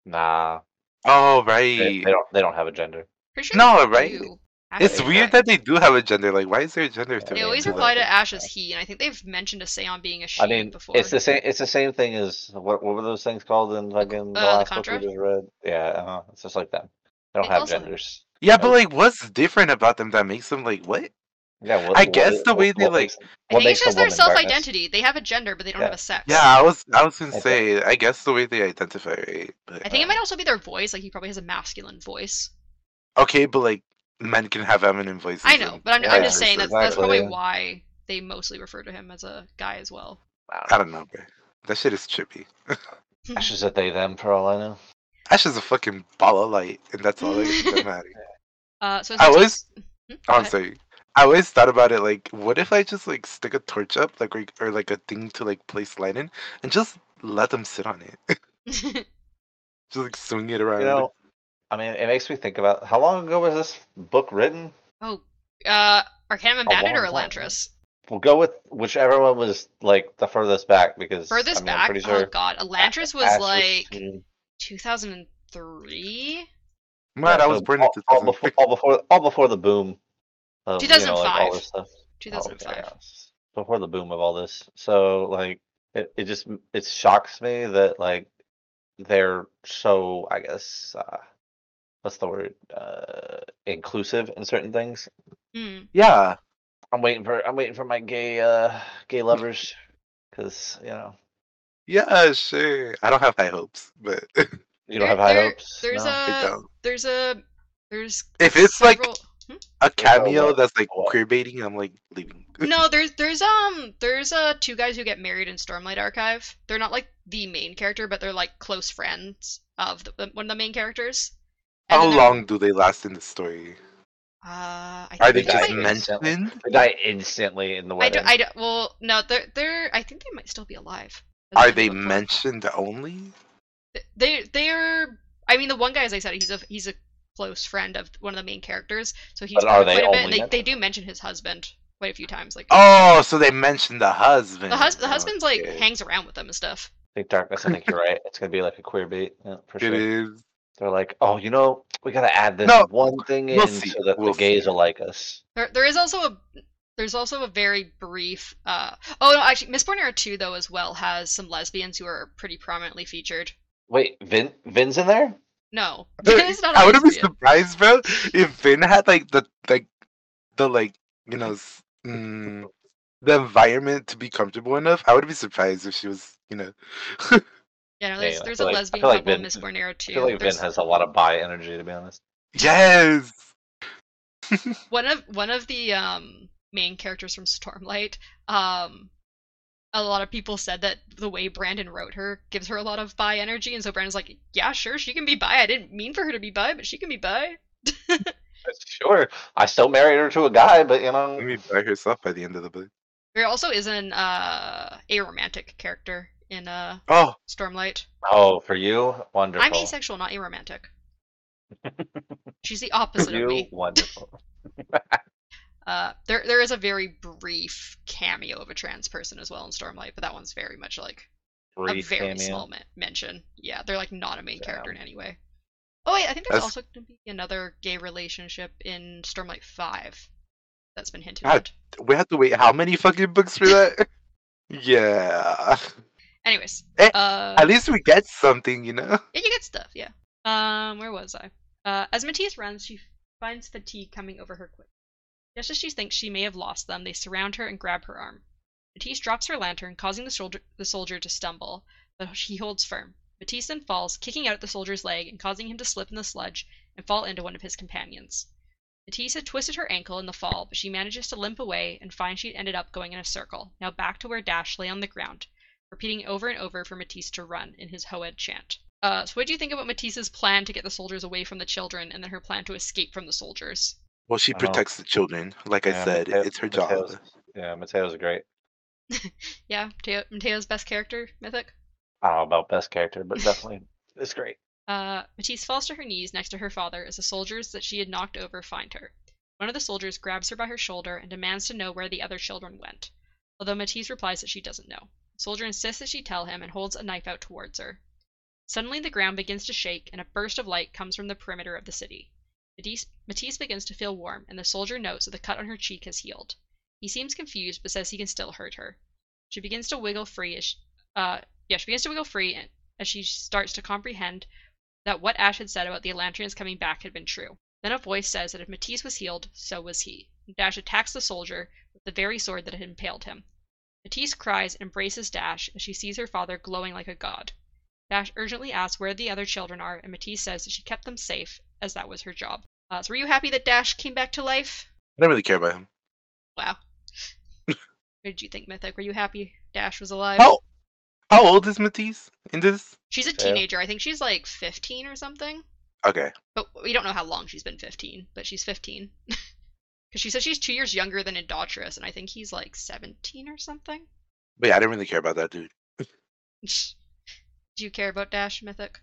Nah, Oh right. they don't they don't have a gender. Pretty sure No, right? do. It's is weird guy. that they do have a gender. Like, why is there a gender to I They always it's reply to Ash as he, and I think they've mentioned a Seon being a she I mean, before. it's the same. It's the same thing as what what were those things called in fucking the uh, the last book we just read? Yeah, uh, it's just like them. They don't They have also- genders. Yeah, but like, what's different about them that makes them like what? Yeah, what, I guess is- the way they, like- I what think it's just their self-identity. They have a gender, but they don't Yeah. have a sex. Yeah, I was I was gonna say. I guess the way they identify. But I think it uh, might also be their voice. Like he probably has a masculine voice. okay, but like men can have feminine voices. I know, but I'm, Yeah, I'm just saying that's, exactly. that's probably why they mostly refer to him as a guy as well. Wow. I don't know, bro. That shit is trippy. Ash is a they them for all I know. Ash is a fucking ball of light, and that's all that <laughs> that matters. Uh, so I since always, he's- Hmm, oh, I'm ahead. sorry. I always thought about it like, what if I just like stick a torch up, like, or, or like a thing to like place light in, and just let them sit on it, <laughs> <laughs> just like swing it around. You know, I mean, it makes me think about how long ago was this book written? oh, uh, Arcanum Unbounded or long time. Elantris? We'll go with whichever one was like the furthest back because Furthest I mean, I'm back? pretty Oh god, Elantris was Ash like mm, 2003? Man, yeah, I was so born all, all before all before all before the boom. Of, You know, like, all 2005. this stuff. Oh, 2005. okay, yeah. Before the boom of all this, so like it, it just it shocks me that like they're so I guess uh, what's the word uh, inclusive in certain things. Hmm. Yeah, I'm waiting for I'm waiting for my gay uh gay lovers because you know yeah, sure. I don't have high hopes, but <laughs> you don't have high there- hopes. There's no? I a don't. there's a there's If it's like several- Hmm? A cameo what? that's like queer baiting, I'm like leaving. <laughs> no there's there's um there's uh two guys who get married in Stormlight Archive. They're not like the main character, but they're like close friends of the, one of the main characters. And How long do they last in the story? Uh, I Are think they They just might- mentioned? They die instantly in the I don't, I don't, well, no, they're, they're, I think they might still be alive. Are they of the mentioned only? They, they're, I mean, the one guy, as I said, he's a, he's a close friend of one of the main characters, so he's are quite they a bit. only and They, they do mention his husband quite a few times. Like, Oh, so they mentioned the husband. the, hus- the husband's like Okay. hangs around with them and stuff. I think darkness. I think you're right. It's gonna be like a queer bait yeah, for It sure. is. They're like, oh, you know, we gotta add this No, one thing in we'll see, so that we'll the gays see. will like us. There, there is also a, there's also a very brief. Uh, oh no, actually, Mistborn Era Two though as well has some lesbians who are pretty prominently featured. Wait, Vin, Vin's in there? No, <laughs> it's not. a I wouldn't be lesbian. surprised, bro, if Vin had like the like the like you know mm, the environment to be comfortable enough. I would be surprised if she was you know. <laughs> Yeah, no, there's, I there's a like- I lesbian feel like couple in Vin- Mistborn Era I feel like There's- Vin has a lot of bi energy, to be honest. yes. one of one of the um main characters from Stormlight, um a lot of people said that the way Brandon wrote her gives her a lot of bi energy, and so Brandon's like, Yeah, sure, she can be bi. I didn't mean for her to be bi, but she can be bi. <laughs> Sure, I still married her to a guy, but you know, Maybe by herself by the end of the book. There also is an uh aromantic character in uh Oh, Stormlight. oh, for you, wonderful. I'm asexual, not aromantic. <laughs> She's the For opposite of me. wonderful. <laughs> Uh, there there is a very brief cameo of a trans person as well in Stormlight, but that one's very much like a very cameo. small men- mention. Yeah, they're like not a main Yeah. character in any way. Oh wait, I think there's That's- also going to be another gay relationship in Stormlight Five. That's been hinted God. at. We have to wait how many fucking books for that? <laughs> yeah. Anyways, Eh, uh, At least we get something, you know? Yeah, you get stuff, yeah. Um, where was I? Uh, as Matisse runs, she finds fatigue coming over her quick. Just as she thinks she may have lost them, they surround her and grab her arm. Matisse drops her lantern, causing the soldier, the soldier to stumble, but he holds firm. Matisse then falls, kicking out the soldier's leg and causing him to slip in the sludge and fall into one of his companions. Matisse had twisted her ankle in the fall, but she manages to limp away and finds she'd ended up going in a circle, now back to where Dash lay on the ground, repeating over and over for Matisse to run in his Hoed chant. Uh, so what do you think about Matisse's plan to get the soldiers away from the children, and then her plan to escape from the soldiers? Well, she protects the children. Like I Yeah, said, Mateo- it's her job. Mateo's- Yeah, Mateo's great. <laughs> Yeah, Mateo, Mateo's best character, Mythic. I don't know about best character, but definitely <laughs> it's great. Uh, Matisse falls to her knees next to her father as the soldiers that she had knocked over find her. One of the soldiers grabs her by her shoulder and demands to know where the other children went, although Matisse replies that she doesn't know. The soldier insists that she tell him and holds a knife out towards her. Suddenly, the ground begins to shake, and a burst of light comes from the perimeter of the city. Matisse, begins to feel warm, and the soldier notes that the cut on her cheek has healed. He seems confused, but says he can still hurt her. She begins to wiggle free as, she, uh, yeah, she begins to wiggle free as she starts to comprehend that what Ash had said about the Elantrians coming back had been true. Then a voice says that if Matisse was healed, so was he. Dash attacks the soldier with the very sword that had impaled him. Matisse cries and embraces Dash as she sees her father glowing like a god. Dash urgently asks where the other children are, and Matisse says that she kept them safe, as that was her job. Uh, so were you happy that Dash came back to life? I don't really care about him. Wow. <laughs> what did you think, Mythic? Were you happy Dash was alive? How how old is Matisse in this? She's a teenager. I think she's like 15 or something. Okay. But we don't know how long she's been 15, but she's 15. <laughs> Because she says she's two years younger than Indotrus, and I think he's like 17 or something. But yeah, I didn't really care about that dude. <laughs> Do you care about Dash, Mythic?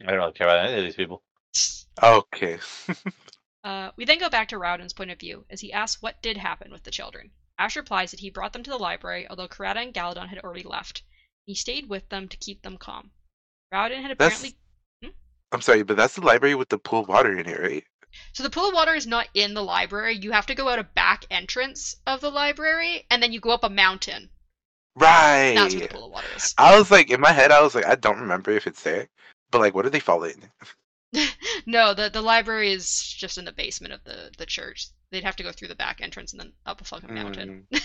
I don't really care about any of these people. Okay. Uh, we then go back to Raoden's point of view, as he asks what did happen with the children. Ash replies that he brought them to the library, although Karata and Galladon had already left. He stayed with them to keep them calm. Raoden had apparently. I'm sorry, but that's the library with the pool of water in it, right? So the pool of water is not in the library. You have to go out a back entrance of the library, and then you go up a mountain. Right. That's where the pool of water is. I was like, in my head, I was like, I don't remember if it's there. But like, what did they fall in? <laughs> no, the the library is just in the basement of the the church. They'd have to go through the back entrance and then up a fucking mountain. Mm.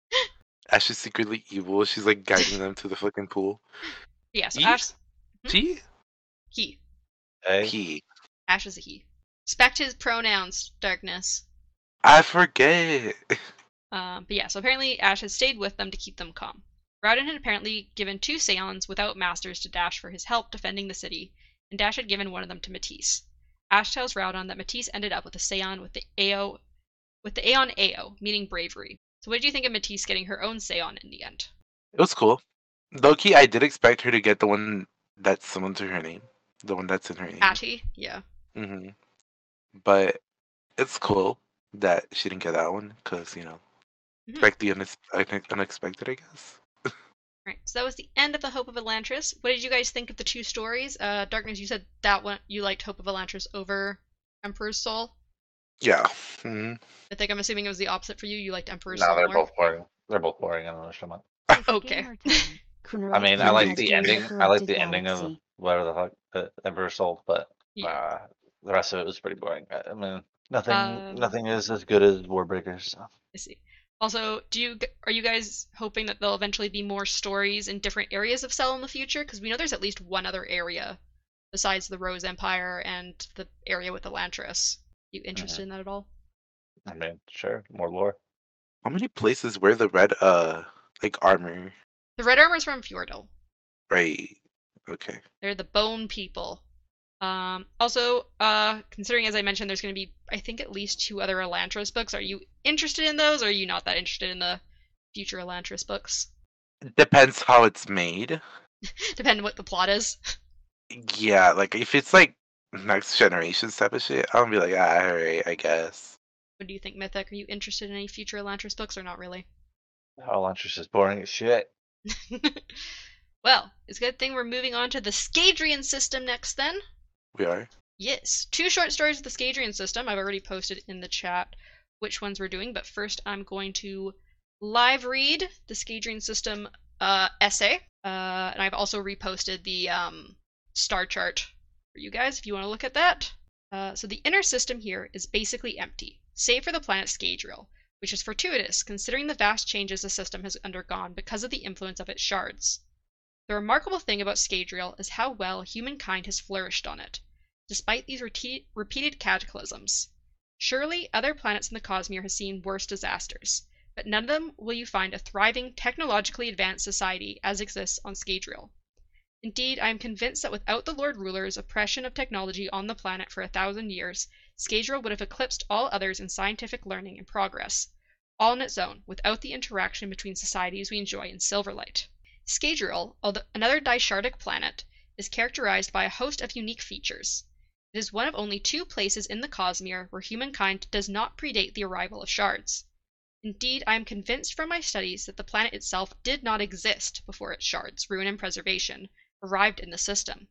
<laughs> Ash is secretly evil. She's like guiding them to the fucking pool. Yeah, so He? Ash Hmm? She? he Hey, He. Ash is a he. Respect his pronouns, darkness. I forget. <laughs> Um, but yeah, so apparently Ash has stayed with them to keep them calm. Raoden had apparently given two Seons without masters to Dash for his help defending the city, and Dash had given one of them to Matisse. Ash tells Raoden that Matisse ended up with a Seon with the Ao, with the Aeon Ao, meaning bravery. So what did you think of Matisse getting her own Seon in the end? It was cool. Low key, I did expect her to get the one that's similar to her name. The one that's in her name. Atty, yeah. Mm-hmm. But it's cool that she didn't get that one because, you know, Mhm. expect the unex- unex- unexpected, I guess. Right, so that was the end of the Hope of Elantris. What did you guys think of the two stories? Uh, Darkness, you said that one you liked Hope of Elantris over Emperor's Soul. Yeah. hmm I think I'm assuming it was the opposite for you. You liked Emperor's no, Soul No, they're more. both boring. They're both boring. I don't know what I'm. <laughs> Okay. <laughs> I mean, I like the ending. I like the ending of whatever the fuck the Emperor Soul, but Yeah. uh, the rest of it was pretty boring. I, I mean, nothing, Um, nothing is as good as Warbreakers. So. I see. Also, do you are you guys hoping that there'll eventually be more stories in different areas of Sel in the future? Because we know there's at least one other area besides the Rose Empire and the area with Elantris. You interested in that at all? I mean, sure, more lore. How many places wear the red, uh, like armor? The Red Armor's from Fjordell. Right. Okay. They're the Bone People. Um, also, uh, considering as I mentioned, there's going to be I think at least two other Elantris books. Are you interested in those, or are you not that interested in the future Elantris books? Depends how it's made. <laughs> Depending what the plot is. Yeah, like if it's like next generation type of shit, I'll be like, ah, alright, I guess. What do you think, Mythic? Are you interested in any future Elantris books, or not really? Oh, Elantris is boring as shit. <laughs> <laughs> Well, it's a good thing we're moving on to the Scadrian system next then. We are. Yes, two short stories of the Scadrian system. I've already posted in the chat which ones we're doing, but first I'm going to live read the Scadrian system uh, essay, uh, and I've also reposted the um, star chart for you guys if you want to look at that. Uh, so the inner system here is basically empty, save for the planet Scadrial, which is fortuitous considering the vast changes the system has undergone because of the influence of its shards. The remarkable thing about Scadrial is how well humankind has flourished on it, despite these rete- repeated cataclysms. Surely other planets in the Cosmere have seen worse disasters, but none of them will you find a thriving, technologically advanced society as exists on Scadrial. Indeed, I am convinced that without the Lord Ruler's oppression of technology on the planet for a thousand years, Scadrial would have eclipsed all others in scientific learning and progress, all on its own, without the interaction between societies we enjoy in Silverlight. Although another dishardic planet, is characterized by a host of unique features. It is one of only two places in the Cosmere where humankind does not predate the arrival of shards. Indeed, I am convinced from my studies that the planet itself did not exist before its shards, ruin and preservation, arrived in the system.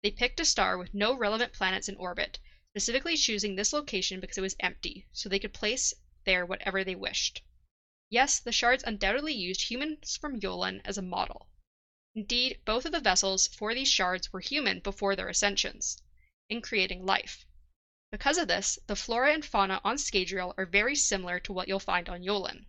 They picked a star with no relevant planets in orbit, specifically choosing this location because it was empty, so they could place there whatever they wished. Yes, the shards undoubtedly used humans from Yolen as a model. Indeed, both of the vessels for these shards were human before their ascensions, in creating life. Because of this, the flora and fauna on Scadrial are very similar to what you'll find on Yolen.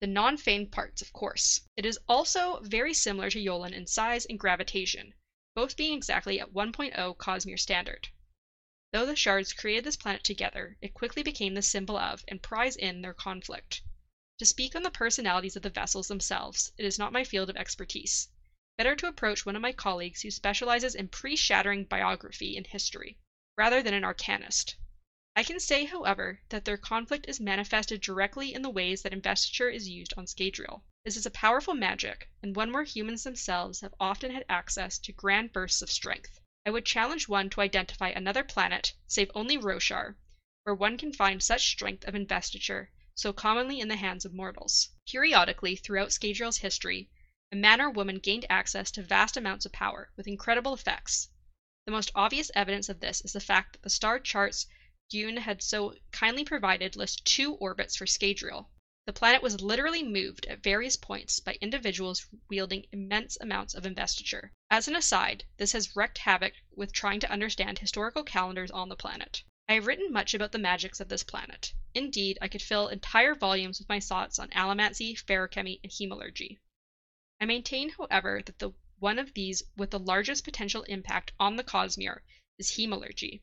The non-famed parts, of course. It is also very similar to Yolen in size and gravitation, both being exactly at 1.0 Cosmere standard. Though the shards created this planet together, it quickly became the symbol of and prize in their conflict. To speak on the personalities of the vessels themselves, it is not my field of expertise. Better to approach one of my colleagues who specializes in pre-shattering biography and history rather than an arcanist. I can say, however, that their conflict is manifested directly in the ways that investiture is used on Scadrial. This is a powerful magic, and one where humans themselves have often had access to grand bursts of strength. I would challenge one to identify another planet, save only Roshar, where one can find such strength of investiture, so commonly in the hands of mortals. Periodically, throughout Scadrial's history, a man or woman gained access to vast amounts of power, with incredible effects. The most obvious evidence of this is the fact that the star charts Dune had so kindly provided list two orbits for Scadrial. The planet was literally moved at various points by individuals wielding immense amounts of investiture. As an aside, this has wreaked havoc with trying to understand historical calendars on the planet. I have written much about the magics of this planet. Indeed, I could fill entire volumes with my thoughts on allomancy, feruchemy, and hemalurgy. I maintain, however, that the one of these with the largest potential impact on the Cosmere is hemalurgy.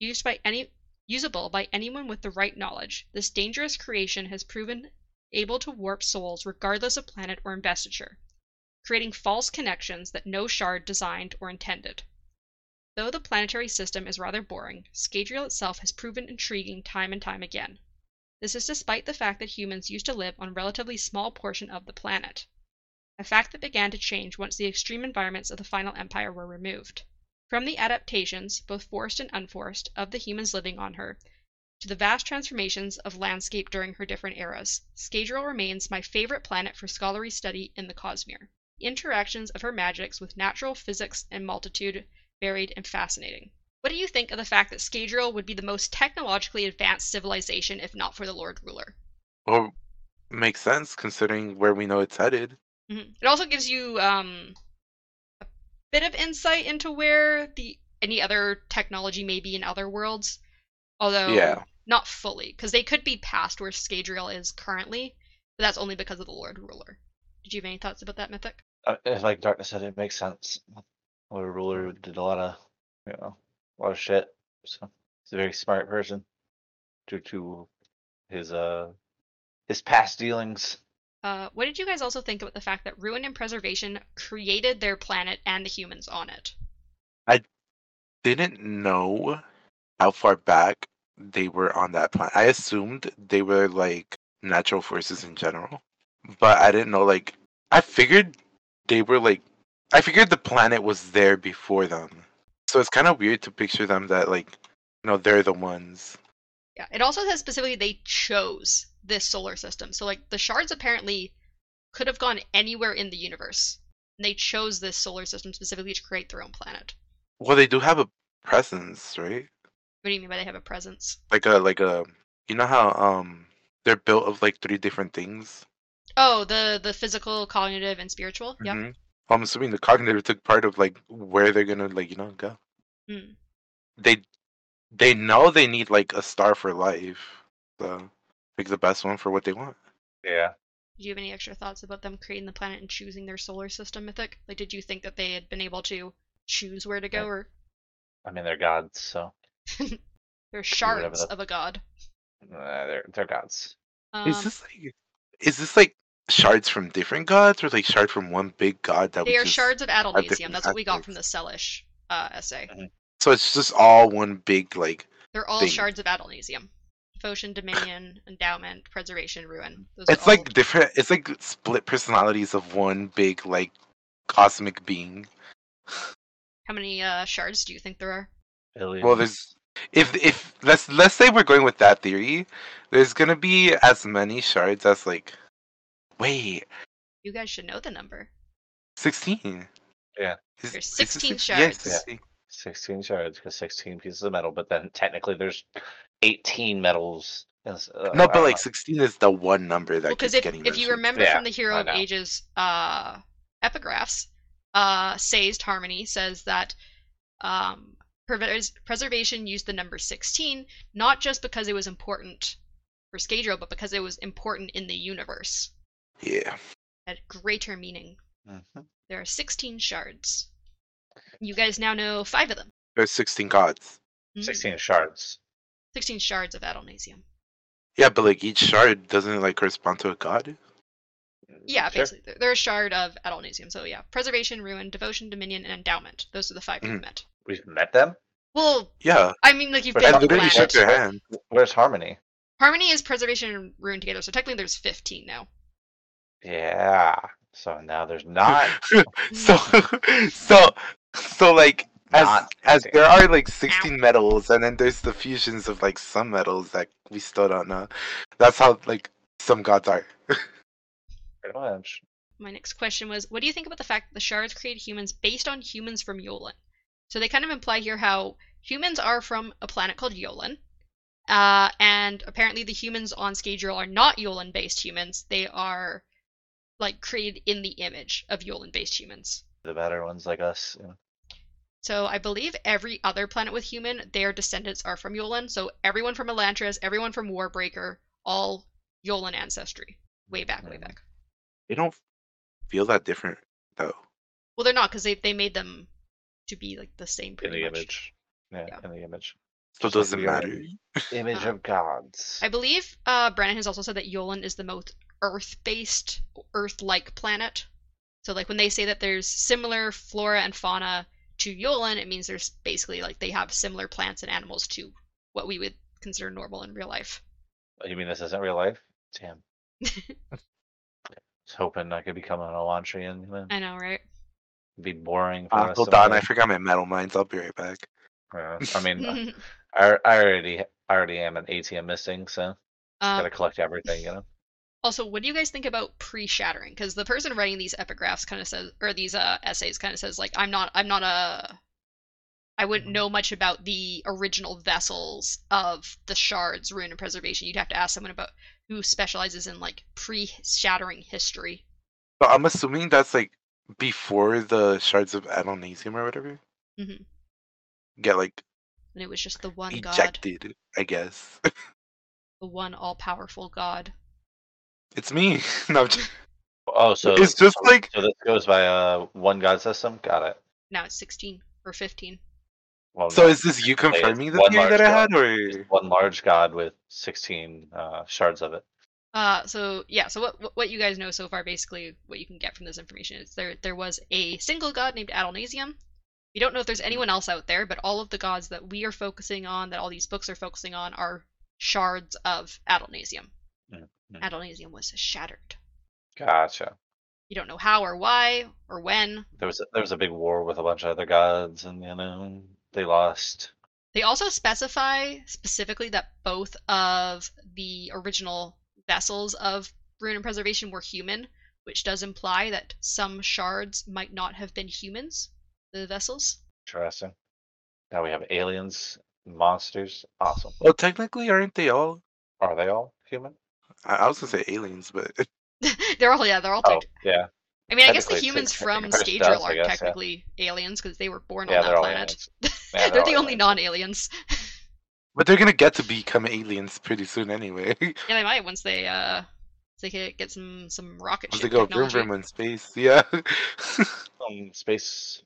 Used by any usable by anyone with the right knowledge, this dangerous creation has proven able to warp souls regardless of planet or investiture, creating false connections that no shard designed or intended. Though the planetary system is rather boring, Scadrial itself has proven intriguing time and time again. This is despite the fact that humans used to live on a relatively small portion of the planet a fact that began to change once the extreme environments of the final empire were removed. From the adaptations, both forced and unforced, of the humans living on her, to the vast transformations of landscape during her different eras, Scadrial remains my favorite planet for scholarly study in the Cosmere. The interactions of her magics with natural physics and multitude varied and fascinating. What do you think of the fact that Scadrial would be the most technologically advanced civilization if not for the Lord Ruler? Well, makes sense considering where we know it's headed. Mhm. It also gives you um, a bit of insight into where the any other technology may be in other worlds, although Yeah. not fully, because they could be past where Scadrial is currently, but that's only because of the Lord Ruler. Did you have any thoughts about that, Mythic? Uh, it's like Darkness said, it makes sense. Lord Ruler did a lot of, you know, a lot of shit. So he's a very smart person due to his uh his past dealings. Uh, what did you guys also think about the fact that Ruin and Preservation created their planet and the humans on it? I didn't know how far back they were on that planet. I assumed they were like natural forces in general, but I didn't know like I figured they were like I figured the planet was there before them. So it's kind of weird to picture them that like you know they're the ones. Yeah, it also says specifically they chose this solar system. So like the shards apparently could have gone anywhere in the universe. And they chose this solar system specifically to create their own planet. Well, they do have a presence, right? What do you mean by they have a presence? Like a like a you know how um they're built of like three different things. Oh, the the physical, cognitive, and spiritual. Yeah. I'm assuming the cognitive took part of like where they're gonna like you know go. Hmm. They they know they need like a star for life, so pick the best one for what they want. Yeah. Do you have any extra thoughts about them creating the planet and choosing their solar system, Mythic? Like, did you think that they had been able to choose where to go, Yeah. or I mean, they're gods, so <laughs> they're whatever shards the- of a god? uh, they're they're gods. Um, is this like is this like shards from different gods or like shards from one big god that they we are just shards of Adonalsium. different That's what we got from the aspects. Selish uh, essay. so it's just all one big like They're all thing. shards of Adonalsium. Devotion, Dominion, <sighs> Endowment, Preservation, Ruin. Those are it's all- like different it's like split personalities of one big like cosmic being. How many uh, shards do you think there are? Billion. Well, there's if if let's let's say we're going with that theory, there's gonna be as many shards as like, wait, You guys should know the number. sixteen. Yeah. Is- There's is it 16 yeah, shards. 16. 16 shards because 16 pieces of metal, but then technically there's 18 metals. Yes, uh, No, but like sixteen is the one number that Well, because keeps if, getting if you remember Yeah, from the Hero of. Ages uh, epigraphs, uh, Say's Harmony says that um, pres- preservation used the number 16 not just because it was important for Scadro, but because it was important in the universe. Yeah, It had greater meaning. Mhm. There are 16 shards. You guys now know five of them. there's sixteen gods. Mm, 16 shards. 16 shards of Adonalsium. Yeah, but like each shard doesn't like correspond to a god. Yeah, Sure. basically. They're- They're a shard of Adonalsium. So yeah, preservation, ruin, devotion, dominion, and endowment. Those are the five Mm. we've met. We've met them? Well, Yeah, I mean, like you've But been I to the literally shook planet. their hand. Where's Harmony? Harmony is preservation and ruin together, so technically there's 15 now. Yeah. So now there's <laughs> not. so so so like as Not as 16. there are like 16 metals and then there's the fusions of like some metals that we still don't know that's how like some gods are Pretty much. My next question was, what do you think about the fact that the shards created humans based on humans from Yolen? So they kind of imply here how humans are from a planet called Yolen, uh, and apparently the humans on Scadrial are not Yolen-based humans. They are like created in the image of Yolen-based humans. The better ones like us. you know. So I believe every other planet with human, their descendants are from Yolen. So everyone from Elantris, everyone from Warbreaker, all Yolen ancestry, way back, way Mhm. back. they don't feel that different though Well, they're not because they they made them to be like the same In the much. image. Yeah, Yeah. in the image. so it doesn't matter Image <laughs> Uh, of gods. I believe uh, Brandon has also said that Yolen is the most Earth-based, Earth-like planet. So like when they say that there's similar flora and fauna to Yolen, it means there's basically like they have similar plants and animals to what we would consider normal in real life. Oh, You mean this isn't real life? Damn. <laughs> was hoping I could become an Elantrian. You? I know, right? Be boring. For the uh, hold on i forgot my metalminds i'll be right back Yeah, I mean, <laughs> I, I already I already am an ATM missing, so Uh, gotta collect everything, you know. Also, what do you guys think about pre-shattering? Because the person writing these epigraphs kind of says, or these uh, essays kind of says, like, I'm not, I'm not a, I wouldn't Mhm. know much about the original vessels of the shards, ruin, and preservation. You'd have to ask someone about who specializes in like pre-shattering history. but i'm assuming that's like before the shards of adonalsium or whatever Mm-hmm. get like And it was just the one god, ejected i guess <laughs> the one all-powerful god. It's me <laughs> no I'm just- Oh, so it's just so, like so this goes by uh one god system. Got it. Now it's 16 or 15. Well, so no, is this you confirming the theory that i had god. or one large god with sixteen uh, shards of it. Uh, so yeah, so what what- what you guys know so far, basically, what you can get from this information is there there was a single god named Adonalsium. We don't know if there's anyone else out there, but all of the gods that we are focusing on, that all these books are focusing on, are shards of Adonalsium. Mm, mm. Was shattered. Gotcha. You don't know how or why or when. There was a, there was a big war with a bunch of other gods, and you know they lost. They also specify specifically that both of the original vessels of Ruin and Preservation were human. which does imply that some shards might not have been humans, the vessels. Interesting. Now we have aliens, monsters. Awesome. Well, technically, aren't they all? Are they all human? I, I was gonna say aliens, but <laughs> <laughs> they're all yeah, they're all. Oh, tech- yeah. I mean, I guess the humans from technically Scadrial aren't guess, yeah. technically aliens because they were born Yeah, on that planet. aliens. <laughs> they're they're the only aliens. non-aliens. but they're gonna get to become aliens pretty soon anyway. yeah, they might once they uh they could get some some rocket Once ship they go vroom technology, vroom in space, yeah. Um, space.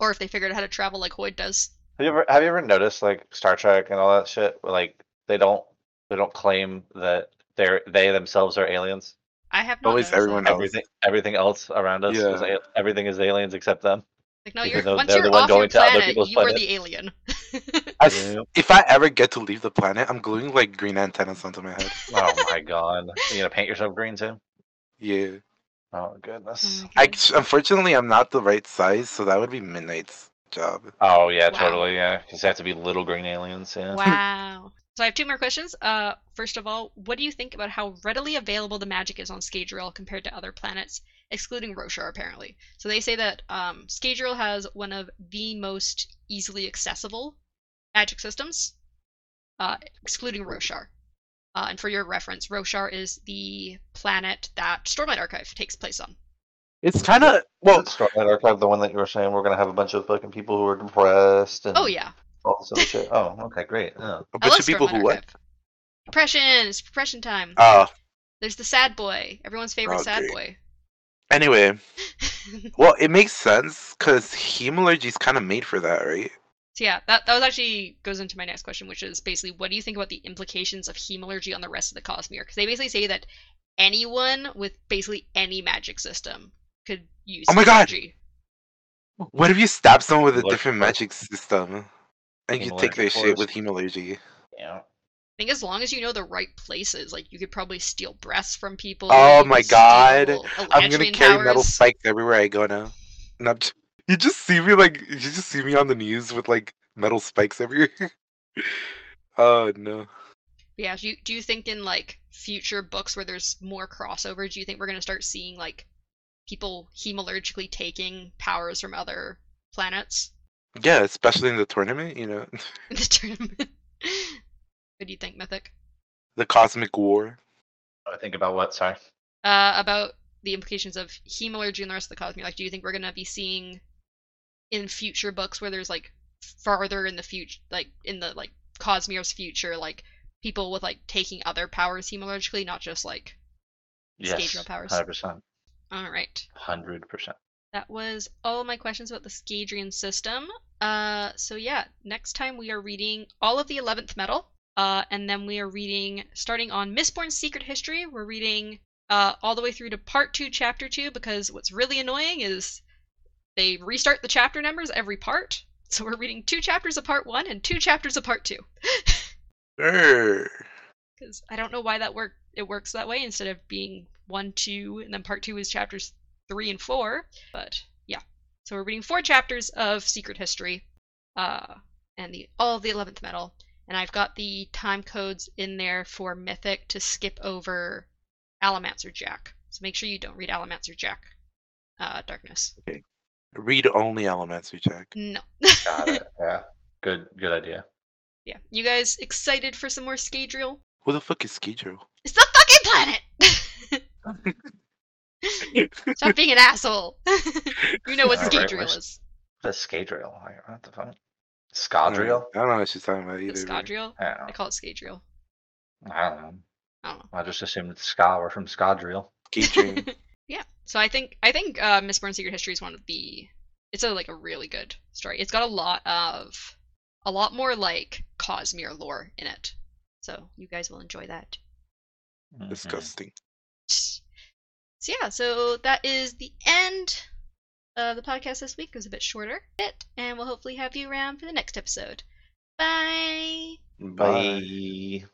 or if they figured out how to travel like Hoid does. Have you ever have you ever noticed like Star Trek and all that shit? Where, like they don't they don't claim that they're they themselves are aliens. I have not Always everyone that. else. Everything everything else around us is Yeah. a- everything is aliens except them. Like no, you're once they're you're the one off your going to other planet, people's you are the alien. <laughs> I s- if I ever get to leave the planet, I'm gluing like green antennas onto my head. Oh my god! You gonna paint yourself green too? Yeah. Oh goodness. Oh my I unfortunately I'm not the right size, so that would be Midnight's job. Oh yeah, Wow. totally. Yeah, because they have to be little green aliens. Yeah. Wow. So I have two more questions. Uh, first of all, what do you think about how readily available the magic is on Scadrial compared to other planets, excluding Roshar, apparently? So they say that um, Scadrial has one of the most easily accessible magic systems, uh, excluding Roshar. Uh, and for your reference, Roshar is the planet that Stormlight Archive takes place on. It's kind of well. Stormlight Archive, the one that you were saying, we're gonna have a bunch of fucking people who are depressed and Oh yeah, all this other shit. Oh, okay, great. Yeah. A I bunch of people who what? Depression. It's depression time. Oh, There's the sad boy, everyone's favorite Oh, sad great. boy. anyway. <laughs> Well, it makes sense because hemalurgy is kind of made for that, right? So yeah, that that was actually goes into my next question, which is basically what do you think about the implications of hemalurgy on the rest of the Cosmere? Because they basically say that anyone with basically any magic system could use. Oh my God! hemalurgy. What if you stab someone with a Look different magic system, and you take Hemalurgy their shit with hemalurgy? Yeah. I think as long as you know the right places, like you could probably steal breaths from people. Oh my God. I'm gonna Eladrin carry metal spikes everywhere I go now. Not. You just see me like you just see me on the news with like metal spikes everywhere. <laughs> oh no. Yeah, do you, do you think in like future books where there's more crossover, do you think we're gonna start seeing like people hemalurgically taking powers from other planets Yeah, especially in the tournament, you know, <laughs> in the tournament? <laughs> what do you think, Mythic? the cosmic war. I think about what? Sorry. Uh, about the implications of hemalurgy and the rest of the Cosmere. Like, do you think we're gonna be seeing in future books where there's like farther in the future, like in the like Cosmere's future, like people with like taking other powers hemalurgically, not just like Yes. Scadrial powers. Hundred percent. all right. Hundred percent. That was all my questions about the Scadrian system. Uh, so yeah, next time we are reading all of the Eleventh Metal, uh, and then we are reading starting on Mistborn's Secret History. We're reading uh, all the way through to Part Two, Chapter Two, because what's really annoying is they restart the chapter numbers every part. So we're reading two chapters of Part One and two chapters of Part Two. <laughs> Err. Because I don't know why that work it works that way instead of being one, two, and then part two is chapters three and four. But yeah, so we're reading four chapters of Secret History, uh, and the all of the Eleventh Metal, and I've got the time codes in there for Mythic to skip over Allomancer Jack. So make sure you don't read Allomancer Jack. Uh, Darkness. Okay. Read only Elementary Jack. No. <laughs> Got it. <laughs> Yeah. Good. Good idea. yeah, you guys excited for some more Scadrial? Who the fuck is Skidro? It's the fucking planet. <laughs> <laughs> Stop being an asshole. <laughs> you know what Alright, Scadrial where's- is. The Scadrial. Like, what the fuck? Scadrial? I don't know what she's talking about The either. bro. Scadrial? I don't I know. call it Scadrial. I don't know. I don't know. I just assumed it's Ska were from Scadrial. Skidream. <laughs> yeah. So I think I think uh, Mistborn Secret History is one of the. It's a like a really good story. It's got a lot of, a lot more like Cosmere lore in it. So you guys will enjoy that. Mhm. Disgusting. So yeah, so that is the end of the podcast this week. It was a bit shorter, bit, and we'll hopefully have you around for the next episode. Bye. Bye. Bye.